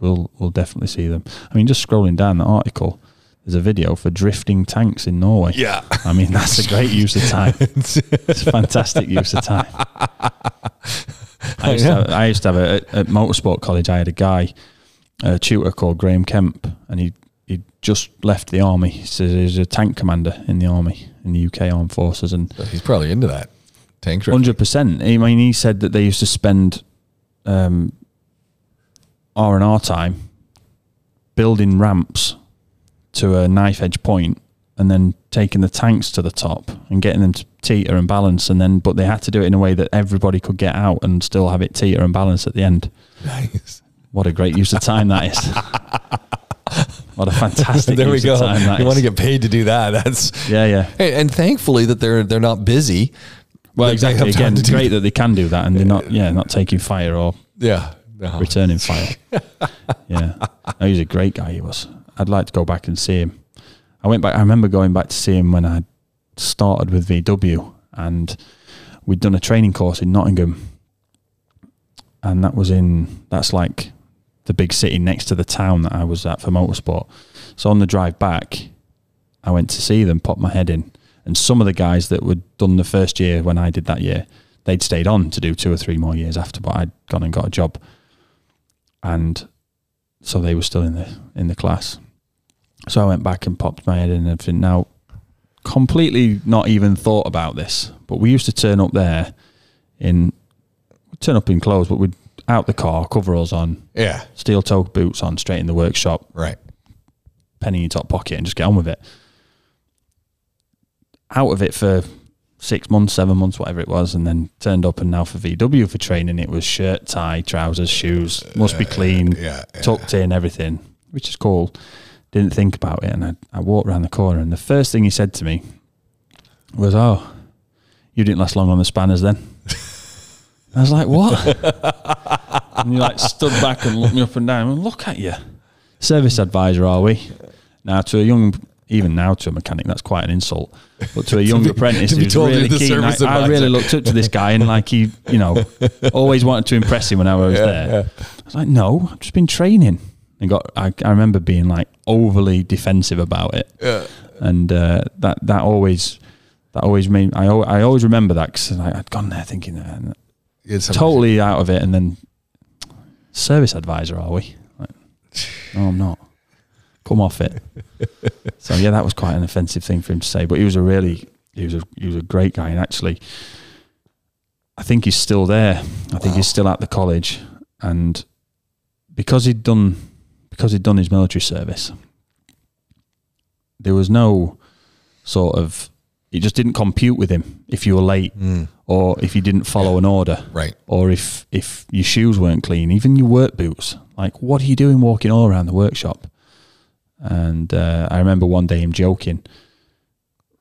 we'll we'll definitely see them. I mean, just scrolling down the article, there's a video for drifting tanks in Norway. Yeah. I mean, that's a great use of time. It's a fantastic use of time. I used, to have, I used to have a, at, at motorsport college. I had a guy, a tutor called Graham Kemp, and he he just left the army. He says he was a tank commander in the army in the UK Armed Forces, and He's probably into that tank drift. Hundred percent. I mean, he said that they used to spend um, R and R time building ramps to a knife edge point, and then taking the tanks to the top and getting them to teeter and balance, and then but they had to do it in a way that everybody could get out and still have it teeter and balance at the end. Nice. What a great use of time that is! what a fantastic there we go. of time that You want to get paid to do that. That's yeah, yeah. Hey, and thankfully that they're they're not busy. Well, exactly. Again, do great that they can do that, and they're not, yeah, not taking fire or Yeah. No. returning fire. yeah, no, he's a great guy. He was. I'd like to go back and see him. I went back. I remember going back to see him when I started with VW, and we'd done a training course in Nottingham, and that was in that's like the big city next to the town that I was at for motorsport. So on the drive back, I went to see them, popped my head in, and some of the guys that were done the first year when I did that year, they'd stayed on to do two or three more years after, but I'd gone and got a job, and so they were still in the in the class. So I went back and popped my head in and everything. Now, completely not even thought about this, but we used to turn up there in turn up in clothes, but we'd out the car, coveralls on, Yeah. steel toe boots on, straight in the workshop, Right. penny in your top pocket and just get on with it. Out of it for six months, seven months, whatever it was, and then turned up and now for VW for training, it was shirt, tie, trousers, shoes, must be uh, clean, Yeah. yeah. tucked in, everything, which is cool. Didn't think about it, and I, I walked around the corner, and the first thing he said to me was, "Oh, you didn't last long on the spanners then." I was like, "What?" and he like stood back and looked me up and down. and Look at you, service advisor, are we? Now to a young, even now to a mechanic, that's quite an insult. But to a young be- apprentice to who's really keen, I, I really looked up to this guy and like he, you know, always wanted to impress him when I was Yeah, there. yeah. I was like, no, I've just been training. And got, I, I remember being like overly defensive about it, Yeah. and uh, that that always that always made I I always remember that because I'd gone there thinking that and totally out of it, and then service advisor are we? Like, no, I'm not. Come off it. so yeah, that was quite an offensive thing for him to say, but he was a really he was a he was a great guy, and actually, I think he's still there. I think Wow. he's still at the college, and because he'd done because he'd done his military service, there was no sort of it just didn't compute with him if you were late Mm, or if you didn't follow an order right. or if if your shoes weren't clean, even your work boots. Like, what are you doing walking all around the workshop? And uh, I remember one day him joking.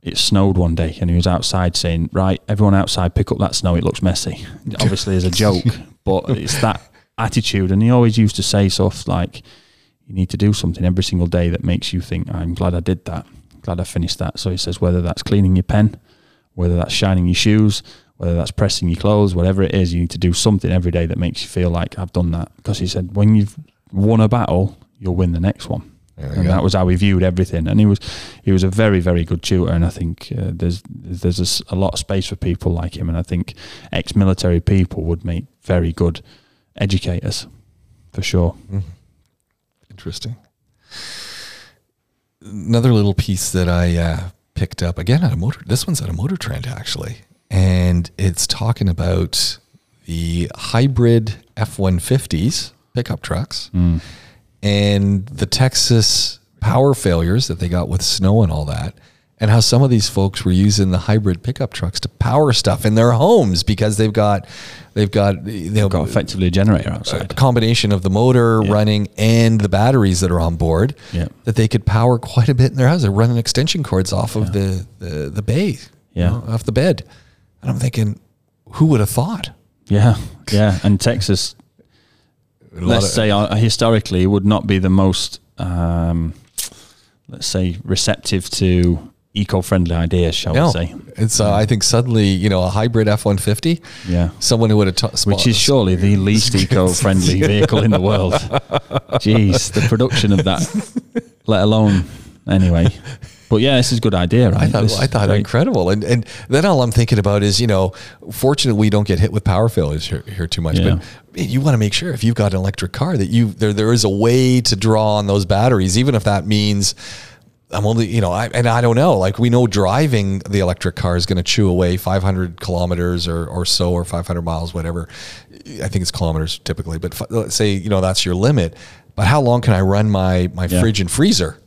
It snowed one day, and he was outside saying, "Right, everyone outside, pick up that snow. It looks messy." Obviously, as a joke, but it's that attitude. And he always used to say stuff like, "You need to do something every single day that makes you think, I'm glad I did that. Glad I finished that." So he says, whether that's cleaning your pen, whether that's shining your shoes, whether that's pressing your clothes, whatever it is, you need to do something every day that makes you feel like I've done that. Because he said when you've won a battle, you'll win the next one. And go. that was how he viewed everything. And he was he was a very very good tutor. And I think uh, there's there's a, a lot of space for people like him. And I think ex-military people would make very good educators, for sure. Interesting. Another little piece that I uh, picked up again at a motor. This one's at a MotorTrend actually, and it's talking about the hybrid F one fifties pickup trucks and the Texas power failures that they got with snow and all that, and how some of these folks were using the hybrid pickup trucks to power stuff in their homes because they've got they've got you know, Got effectively a generator a outside. combination of the motor running and the batteries that are on board Yeah. that they could power quite a bit in their house. They're running extension cords off of the, the, the bay, you Yeah. know, off the bed. And I'm thinking, who would have thought? Yeah, yeah. And Texas, let's of- say uh, historically, would not be the most, um, let's say, receptive to eco-friendly ideas, shall no, we say? it's, uh, I think suddenly, you know, a hybrid F 150, Yeah. someone who would have, ta- Which is surely the least eco-friendly vehicle in the world. Jeez, the production of that, let alone anyway. But yeah, this is a good idea, right? I thought, I thought incredible. And, and then all I'm thinking about is, you know, fortunately we don't get hit with power failures here, here too much, Yeah. but you want to make sure if you've got an electric car that you, there, there is a way to draw on those batteries, even if that means I'm only, you know, I, and I don't know, like we know driving the electric car is going to chew away 500 kilometers or, or so, or 500 miles, whatever. I think it's kilometers typically, but fi- let's say, you know, that's your limit. But how long can I run my, my Yeah. fridge and freezer?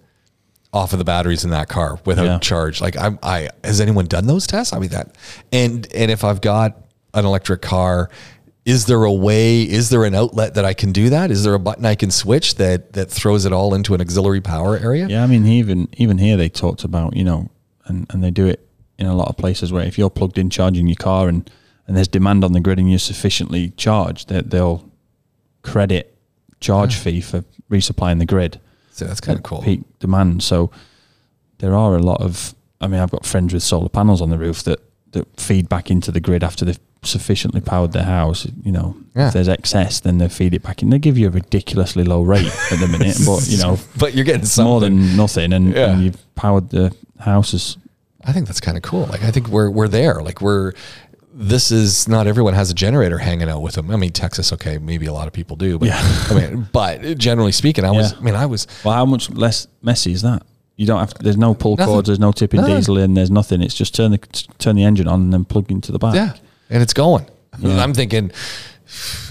off of the batteries in that car without Yeah. charge. Like I'm, I has anyone done those tests? I mean that, and and if I've got an electric car, is there a way? Is there an outlet that I can do that? Is there a button I can switch that that throws it all into an auxiliary power area? Yeah, I mean, even even here they talked about you know, and and they do it in a lot of places where if you're plugged in charging your car and and there's demand on the grid and you're sufficiently charged, that they'll credit charge fee for resupplying the grid So that's kind of cool. peak demand. So there are a lot of. I mean, I've got friends with solar panels on the roof that that feed back into the grid after they've sufficiently powered their house. You know, Yeah. if there's excess, then they feed it back in. They give you a ridiculously low rate at the minute, but you know, But you're getting something. more than nothing, and, Yeah. and you've powered the houses. I think that's kind of cool. Like I think we're we're there. Like we're this is not everyone has a generator hanging out with them. I mean, Texas, okay, maybe a lot of people do, but Yeah. I mean, but generally speaking, I was. Yeah. I mean, I was. Well, how much less messy is that? You don't have. To, there's no pull Nothing. cords. There's no tipping None. diesel in. There's nothing. It's just turn the turn the engine on and then plug into the back. Yeah, and it's going. Yeah. I'm thinking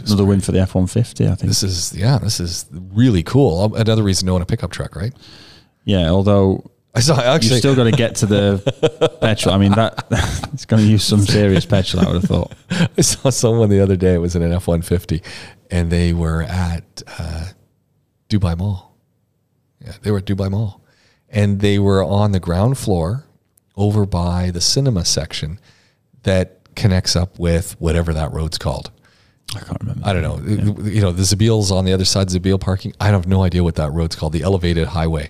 Another win for the F one fifty. I think. this is yeah, this is really cool. Another reason to own a pickup truck, right? yeah. Although I saw actually. you've still got to get to the petrol. I mean that it's going to use some serious petrol. I would have thought. I saw someone the other day. It was in an F one fifty, and they were at uh, Dubai Mall. Yeah, they were at Dubai Mall, and they were on the ground floor, over by the cinema section, that connects up with whatever that road's called. I can't remember. I don't know. You know, the Zabeel's on the other side, Zabil parking. I have no idea what that road's called. The elevated highway.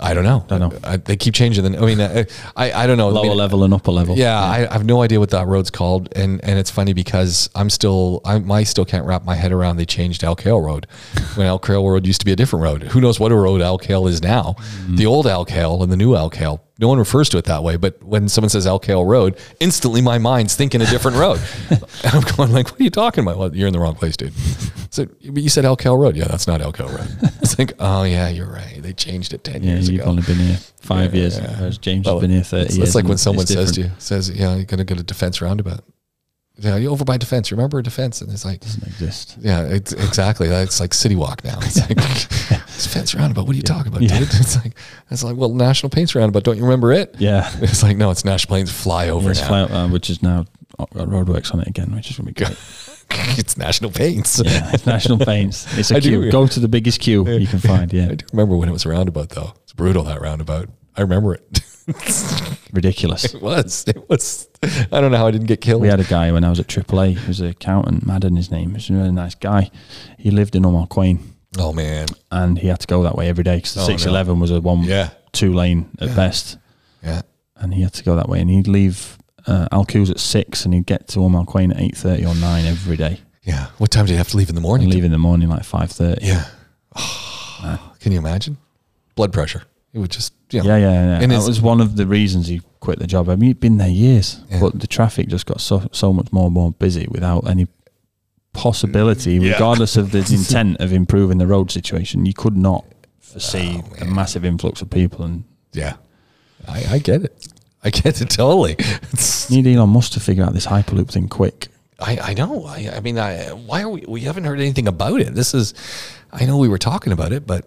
I don't know. I don't know. I, they keep changing the. I mean, I I, I don't know. I Lower mean, level and upper level. Yeah, I, I have no idea what that road's called, and and it's funny because I'm still I, I still can't wrap my head around they changed Al Khail Road when Al Khail Road used to be a different road. Who knows what a road Al Khail is now? Mm. The old Al Khail and the new Al Khail. No one refers to it that way, but when someone says Al Khail Road, instantly my mind's thinking a different road. and I'm going like, what are you talking about? Well, you're in the wrong place, dude. So, but you said Al Khail Road. Yeah, that's not Al Khail Road. It's like, oh yeah, you're right. They changed it ten Yeah, years you've ago. only been here five Yeah, years, yeah. whereas James Well, has been here thirty it's, years. It's like when someone says to you, says, "Yeah, you're gonna go to defense roundabout." Yeah, you over by defense. Remember defense, and it's like, doesn't exist. yeah, it's exactly. It's like City Walk now. It's like it's defense roundabout. What are you talking about, Yeah. dude? It's like it's like well, National Paints roundabout. Don't you remember it? Yeah, It's like no, it's National Paints flyover it's now. fly, uh, which is now roadworks on it again, which is to be great. it's National Paints. yeah, it's National Paints. It's a I do. queue. Go to the biggest queue you can find. Yeah, I do remember when it was roundabout though. It's brutal that roundabout. I remember it. ridiculous. it was. It was. I don't know how I didn't get killed. We had a guy when I was at AAA. He was an accountant, Madden, his name. He was a really nice guy. He lived in Omar Queen oh man. and he had to go that way every day because the Oh, no. 611 was a one, Yeah. two lane at best. Yeah. And he had to go that way. And he'd leave uh, at six and he'd get to Omar Queen at 8.30 or 9 every day. Yeah. What time did you have to leave in the And morning? leave in the morning like 5.30. Yeah. Can you imagine? Blood pressure. It would just, you know, Yeah, yeah, yeah. And that was one of the reasons he quit the job. I mean, he'd been there years, Yeah. but the traffic just got so so much more and more busy without any possibility, mm, Yeah. regardless of the intent of improving the road situation. You could not foresee Oh, a massive influx of people, and yeah. I, I get it. I get it totally. It's, need Elon Musk to figure out this hyperloop thing quick. I, I know. I, I mean, I, why are we, we haven't heard anything about it. This is, I know we were talking about it, but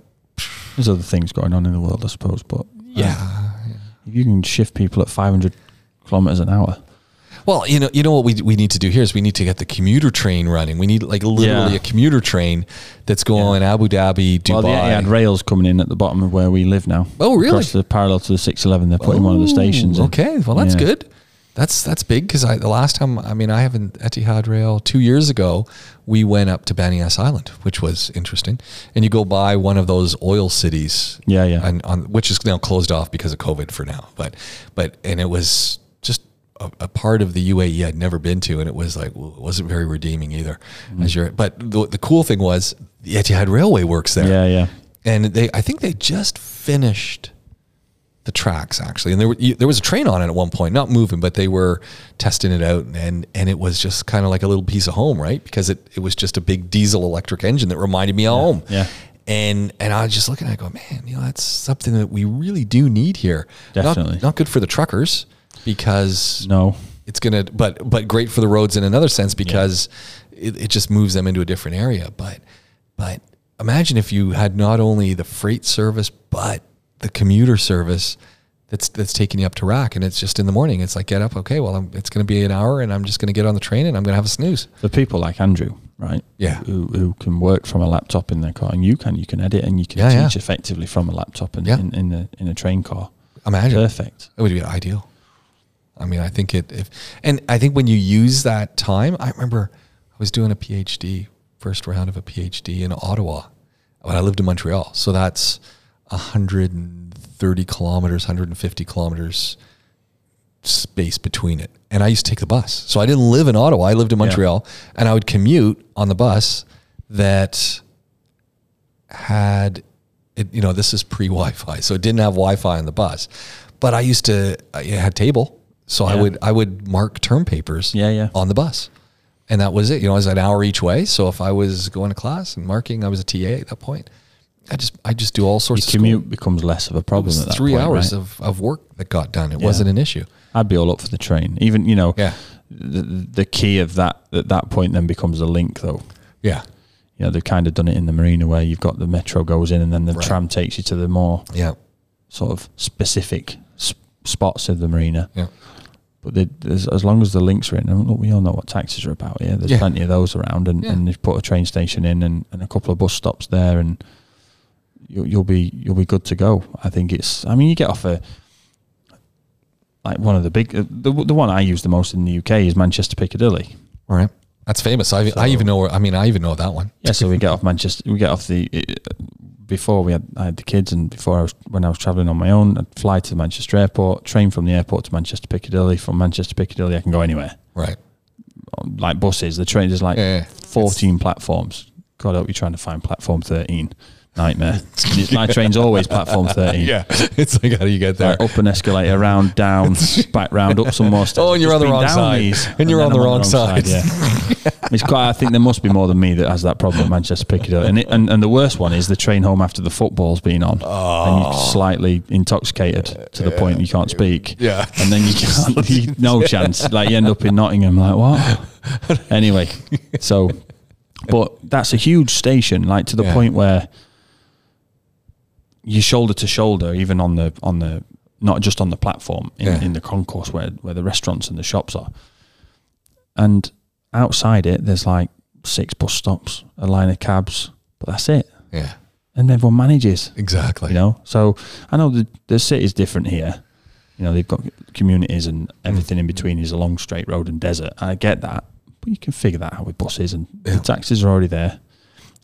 There's other things going on in the world, I suppose, but uh, yeah. if you can shift people at 500 kilometers an hour, Well, you know, you know what we we need to do here is we need to get the commuter train running. We need like literally Yeah. a commuter train that's going Abu Dhabi, Dubai. well, the Etihad rails coming in at the bottom of where we live now. Oh, really? Across the parallel to the 611, they're putting one of the stations. in. Okay, well that's Yeah. good. That's that's big because I the last time I mean I haven't Etihad Rail two years ago we went up to Bani Yas Island, which was interesting, and you go by one of those oil cities, Yeah, yeah. and on which is now closed off because of COVID for now, but but and it was just a, a part of the UAE I'd never been to, and it was like well, it wasn't very redeeming either. Mm-hmm. As you're, but the, the cool thing was the Etihad Railway works there Yeah, yeah. and they I think they just finished the tracks actually, and there were, you, there was a train on it at one point, not moving, but they were testing it out, and and it was just kind of like a little piece of home, right? Because it, it was just a big diesel electric engine that reminded me of home. yeah. And and I was just looking at it, I go, man, you know, that's something that we really do need here. Definitely. Not, not good for the truckers because No. it's gonna but but great for the roads in another sense because it, it just moves them into a different area but but imagine if you had not only the freight service but the commuter service that's that's taking you up to RAK and it's just in the morning it's like get up okay well I'm, it's going to be an hour and i'm just going to get on the train and i'm going to have a snooze For people like Andrew, right? Yeah. Who, who can work from a laptop in their car, and you can, you can edit and you can Yeah, teach yeah. effectively from a laptop in, Yeah. in, in, a, in a train car. imagine Perfect. it would be ideal i mean i think it if and i think when you use that time i remember i was doing a phd first round of a phd in ottawa when i lived in montreal so that's 130 kilometers 150 kilometers space between it and i used to take the bus so i didn't live in ottawa i lived in Yeah. montreal and i would commute on the bus that had it, you know, this is pre Wi-Fi, so it didn't have Wi-Fi on the bus. But I used to, I had table, so I would I would mark term papers, Yeah, yeah. on the bus, and that was it. You know, it was an hour each way. So if I was going to class and marking, I was a TA at that point. I just I just do all sorts Your of school. commute becomes less of a problem at that three point, hours right? of, of work that got done. It Yeah. wasn't an issue. I'd be all up for the train. Even you know, Yeah. the, the key of that at that point then becomes the link, though. Yeah, You know, they've kind of done it in the marina where you've got the metro goes in and then the Right. tram takes you to the more yeah, sort of specific sp- spots of the marina. yeah. But they, there's, as long as the links are in, and look, we all know what taxis are about here. There's Yeah. plenty of those around, and, Yeah. and they've put a train station in and, and a couple of bus stops there, and you'll, you'll be you'll be good to go. I think it's. I mean, you get off a like one of the big uh, the the one I use the most in the UK is Manchester Piccadilly. All right, that's famous. I, I even know. Where, I mean, I even know that one. Yeah, so we get off Manchester. We get off the uh, before we had I had the kids, and before I was when I was traveling on my own, I'd fly to Manchester Airport, train from the airport to Manchester Piccadilly. From Manchester Piccadilly, I can go anywhere. Right. Like buses, the train is like Yeah, yeah. fourteen platforms. God help you trying to find platform thirteen. Nightmare. It's- my train's always platform thirteen. Yeah, it's like how do you get there? Like up an escalator, round, down, back round, up some more steps. Oh, and you're on the wrong side. these, And you're on the I'm wrong side. yeah, it's quite. I think there must be more than me that has that problem at Manchester Piccadilly. And, it, and and the worst one is the train home after the football's been on, and you're ah. slightly intoxicated to the point you can't speak. Yeah. and then you can't. You, no chance. Like you end up in Nottingham. Like what? anyway, so, but that's a huge station. Like to the Yeah. point where you shoulder to shoulder, even on the on the not just on the platform in, Yeah. in the concourse where where the restaurants and the shops are, and outside it there's like six bus stops, a line of cabs, but that's it, Yeah, and everyone manages. exactly. You know, so I know the the city's different here. You know, they've got communities and everything in mm. between is a long straight road and desert. I get that, but you can figure that out with buses and Yeah. the taxis are already there.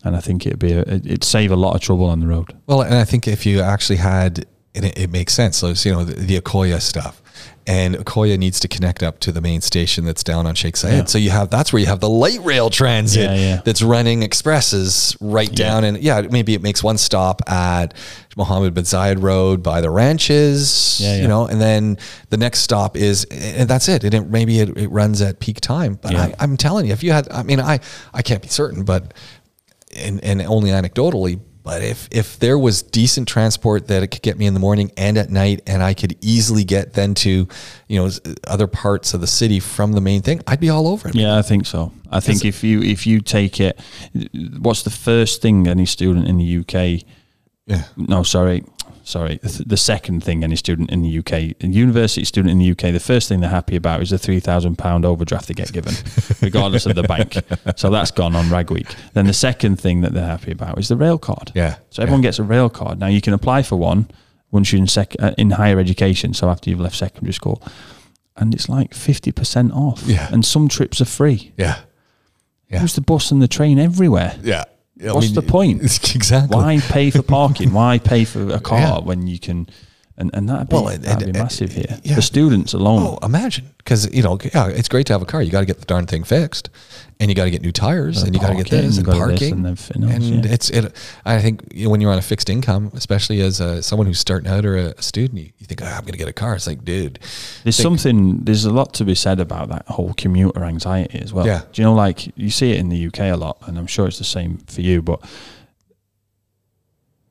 And I think it'd be a, it'd save a lot of trouble on the road. Well, and I think if you actually had and it, it makes sense. So it's, you know the, the Akoya stuff, and Akoya needs to connect up to the main station that's down on Sheikh Zayed. Yeah. So you have that's where you have the light rail transit Yeah, yeah. that's running expresses right down, and yeah, maybe it makes one stop at Mohammed bin Zayed Road by the ranches, Yeah, you know, and then the next stop is, and that's it. And it, maybe it, it runs at peak time, but. I, I'm telling you, if you had, I mean, I I can't be certain, but and and only anecdotally. But if if there was decent transport that it could get me in the morning and at night, and I could easily get then to, you know, other parts of the city from the main thing, I'd be all over it. Yeah, I think so. I think if you if you take it, what's the first thing any student in the UK? Yeah. No, sorry, sorry. th- The second thing any student in the UK, a university student in the UK, the first thing they're happy about is the three thousand pound overdraft they get given, regardless of the bank. So that's gone on rag week. Then the second thing that they're happy about is the rail card. Yeah. So everyone gets a rail card. Now you can apply for one once you're in sec- uh, in higher education. So after you've left secondary school, and it's like fifty percent off. Yeah. And some trips are free. Yeah. Yeah. Use the bus and the train everywhere. Yeah. I What's the point? Exactly. Why pay for parking? Why pay for a car Yeah. when you can? And and that'd be, Well, and- that'd and- be massive here. yeah. The students alone. Oh, imagine because you know, yeah, it's great to have a car. You got to get the darn thing fixed, and you got to get new tires, Gotta and you got to get this and gotta this parking, and else, and yeah. it's it. I think you know, when you're on a fixed income, especially as a, someone who's starting out or a, student, you, you think, oh, I'm going to get a car. It's like, dude, There's think- something. There's a lot to be said about that whole commuter anxiety as well. Yeah. Do you know, like you see it in the UK a lot, and I'm sure it's the same for you. But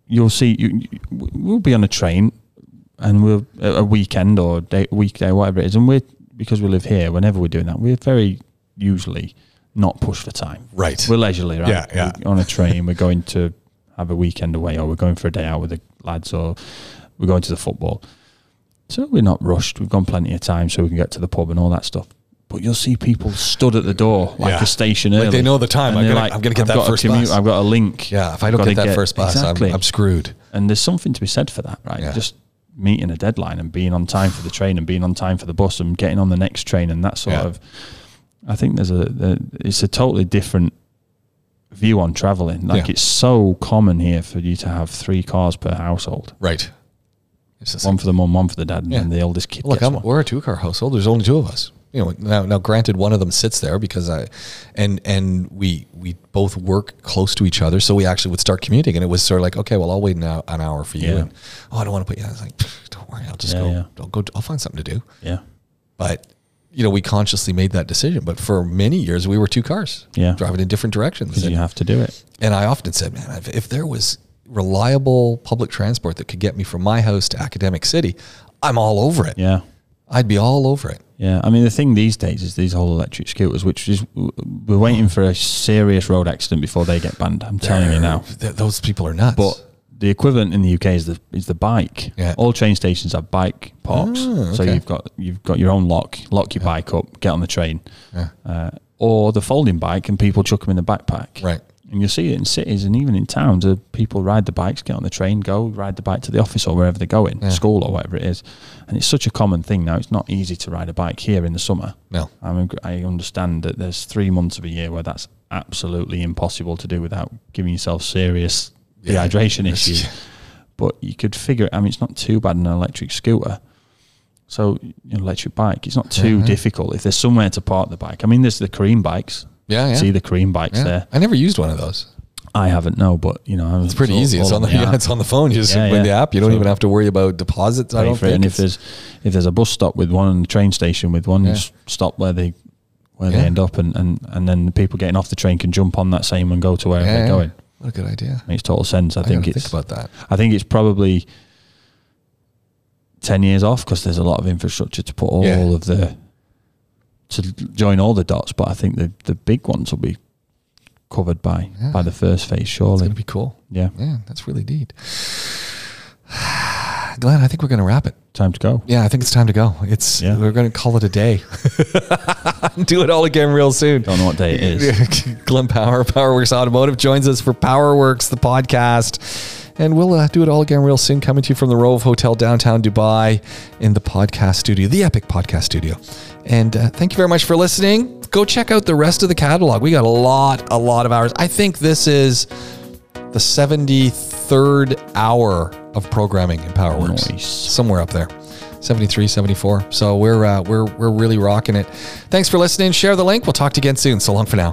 you'll see, you, you- we'll be on a train, and we're a a weekend or day, weekday, whatever it is, and we're because we live here. Whenever we're doing that, we're very usually not pushed for time. right? We're leisurely, right? Yeah, yeah. We're on a train, we're going to have a weekend away, or we're going for a day out with the lads, or we're going to the football. So we're not rushed. We've gone plenty of time so we can get to the pub and all that stuff. But you'll see people stood at the door like Yeah. a station Like early. they know the time. I'm gonna- I'm gonna get "I've that got first bus." I've got a link. yeah, if I don't get that first bus, exactly. I'm, I'm screwed. and there's something to be said for that, right? Yeah. Just meeting a deadline and being on time for the train and being on time for the bus and getting on the next train and that sort Yeah. of. I think there's a, a it's a totally different view on traveling. Like Yeah. it's so common here for you to have three cars per household, Right. One for the mum, one for the dad, and Yeah. then the oldest kid Look, I'm, one. we're a two car household. There's only two of us. You know, now, now granted, one of them sits there because I, and and we we both work close to each other, so we actually would start commuting, and it was sort of like, okay, well, I'll wait an hour, an hour for you. Yeah. And, oh, I don't want to put you. I was like, don't worry, I'll just Yeah, go. yeah. I'll go. I'll find something to do. Yeah, But you know, we consciously made that decision. But for many years, we were two cars, Yeah. driving in different directions. because And, you have to do it. and I often said, man, if, if there was reliable public transport that could get me from my house to Academic City, I'm all over it. Yeah. I'd be all over it. Yeah, I mean the thing these days is these whole electric scooters, which is we're waiting for a serious road accident before they get banned. I'm telling you now. Th- those people are nuts. But the equivalent in the UK is the is the bike. Yeah. All train stations have bike parks, Ah, so you've got you've got your own lock. Lock your bike up, get on the train, Yeah. uh, or the folding bike, and people chuck them in the backpack. Right. And you see it in cities and even in towns. Uh, people ride the bikes, get on the train, go ride the bike to the office or wherever they're going, Yeah. school or whatever it is. And it's such a common thing now. It's not easy to ride a bike here in the summer. No. I mean, I understand that there's three months of a year where that's absolutely impossible to do without giving yourself serious Yeah. dehydration issues. But you could figure. I mean, it's not too bad in an electric scooter. So, you know, electric bike, it's not too Yeah. difficult if there's somewhere to park the bike. I mean, there's the Careem bikes. Yeah, yeah. See the Careem bikes yeah. there. I never used one of those. I haven't no, but you know, It's pretty easy. It's on the yeah, it's on the phone. You just Yeah, with yeah. the app. You don't So- even have to worry about deposits. I don't think. And if there's if there's a bus stop with one and a train station with one, stop where they where they end up, and, and and then the people getting off the train can jump on that same and go to wherever yeah, they're going. What a good idea. Makes total sense. I, I, think it's think about that. I think it's probably ten years off because there's a lot of infrastructure to put all of the to join all the dots, but I think the the big ones will be covered by Yeah. by the first phase, It's surely. gonna be cool. yeah, Yeah, that's really neat. Glenn, I think we're gonna wrap it. time to go. Yeah, I think it's time to go. It's Yeah. we're gonna call it a day. Do it all again real soon. Don't know what day it is. Glenn Power, PowerWorks Automotive, joins us for PowerWorks, the podcast. And we'll uh, do it all again real soon, coming to you from the Rove Hotel downtown Dubai in the podcast studio, the Epic Podcast Studio. And uh, thank you very much for listening. Go check out the rest of the catalog. We got a lot, a lot of hours. I think this is the 73rd hour of programming in PowerWorks. Nice. Somewhere up there. 73, 74. So we're uh, we're we're really rocking it. Thanks for listening. Share the link. We'll talk to you again soon. So long for now.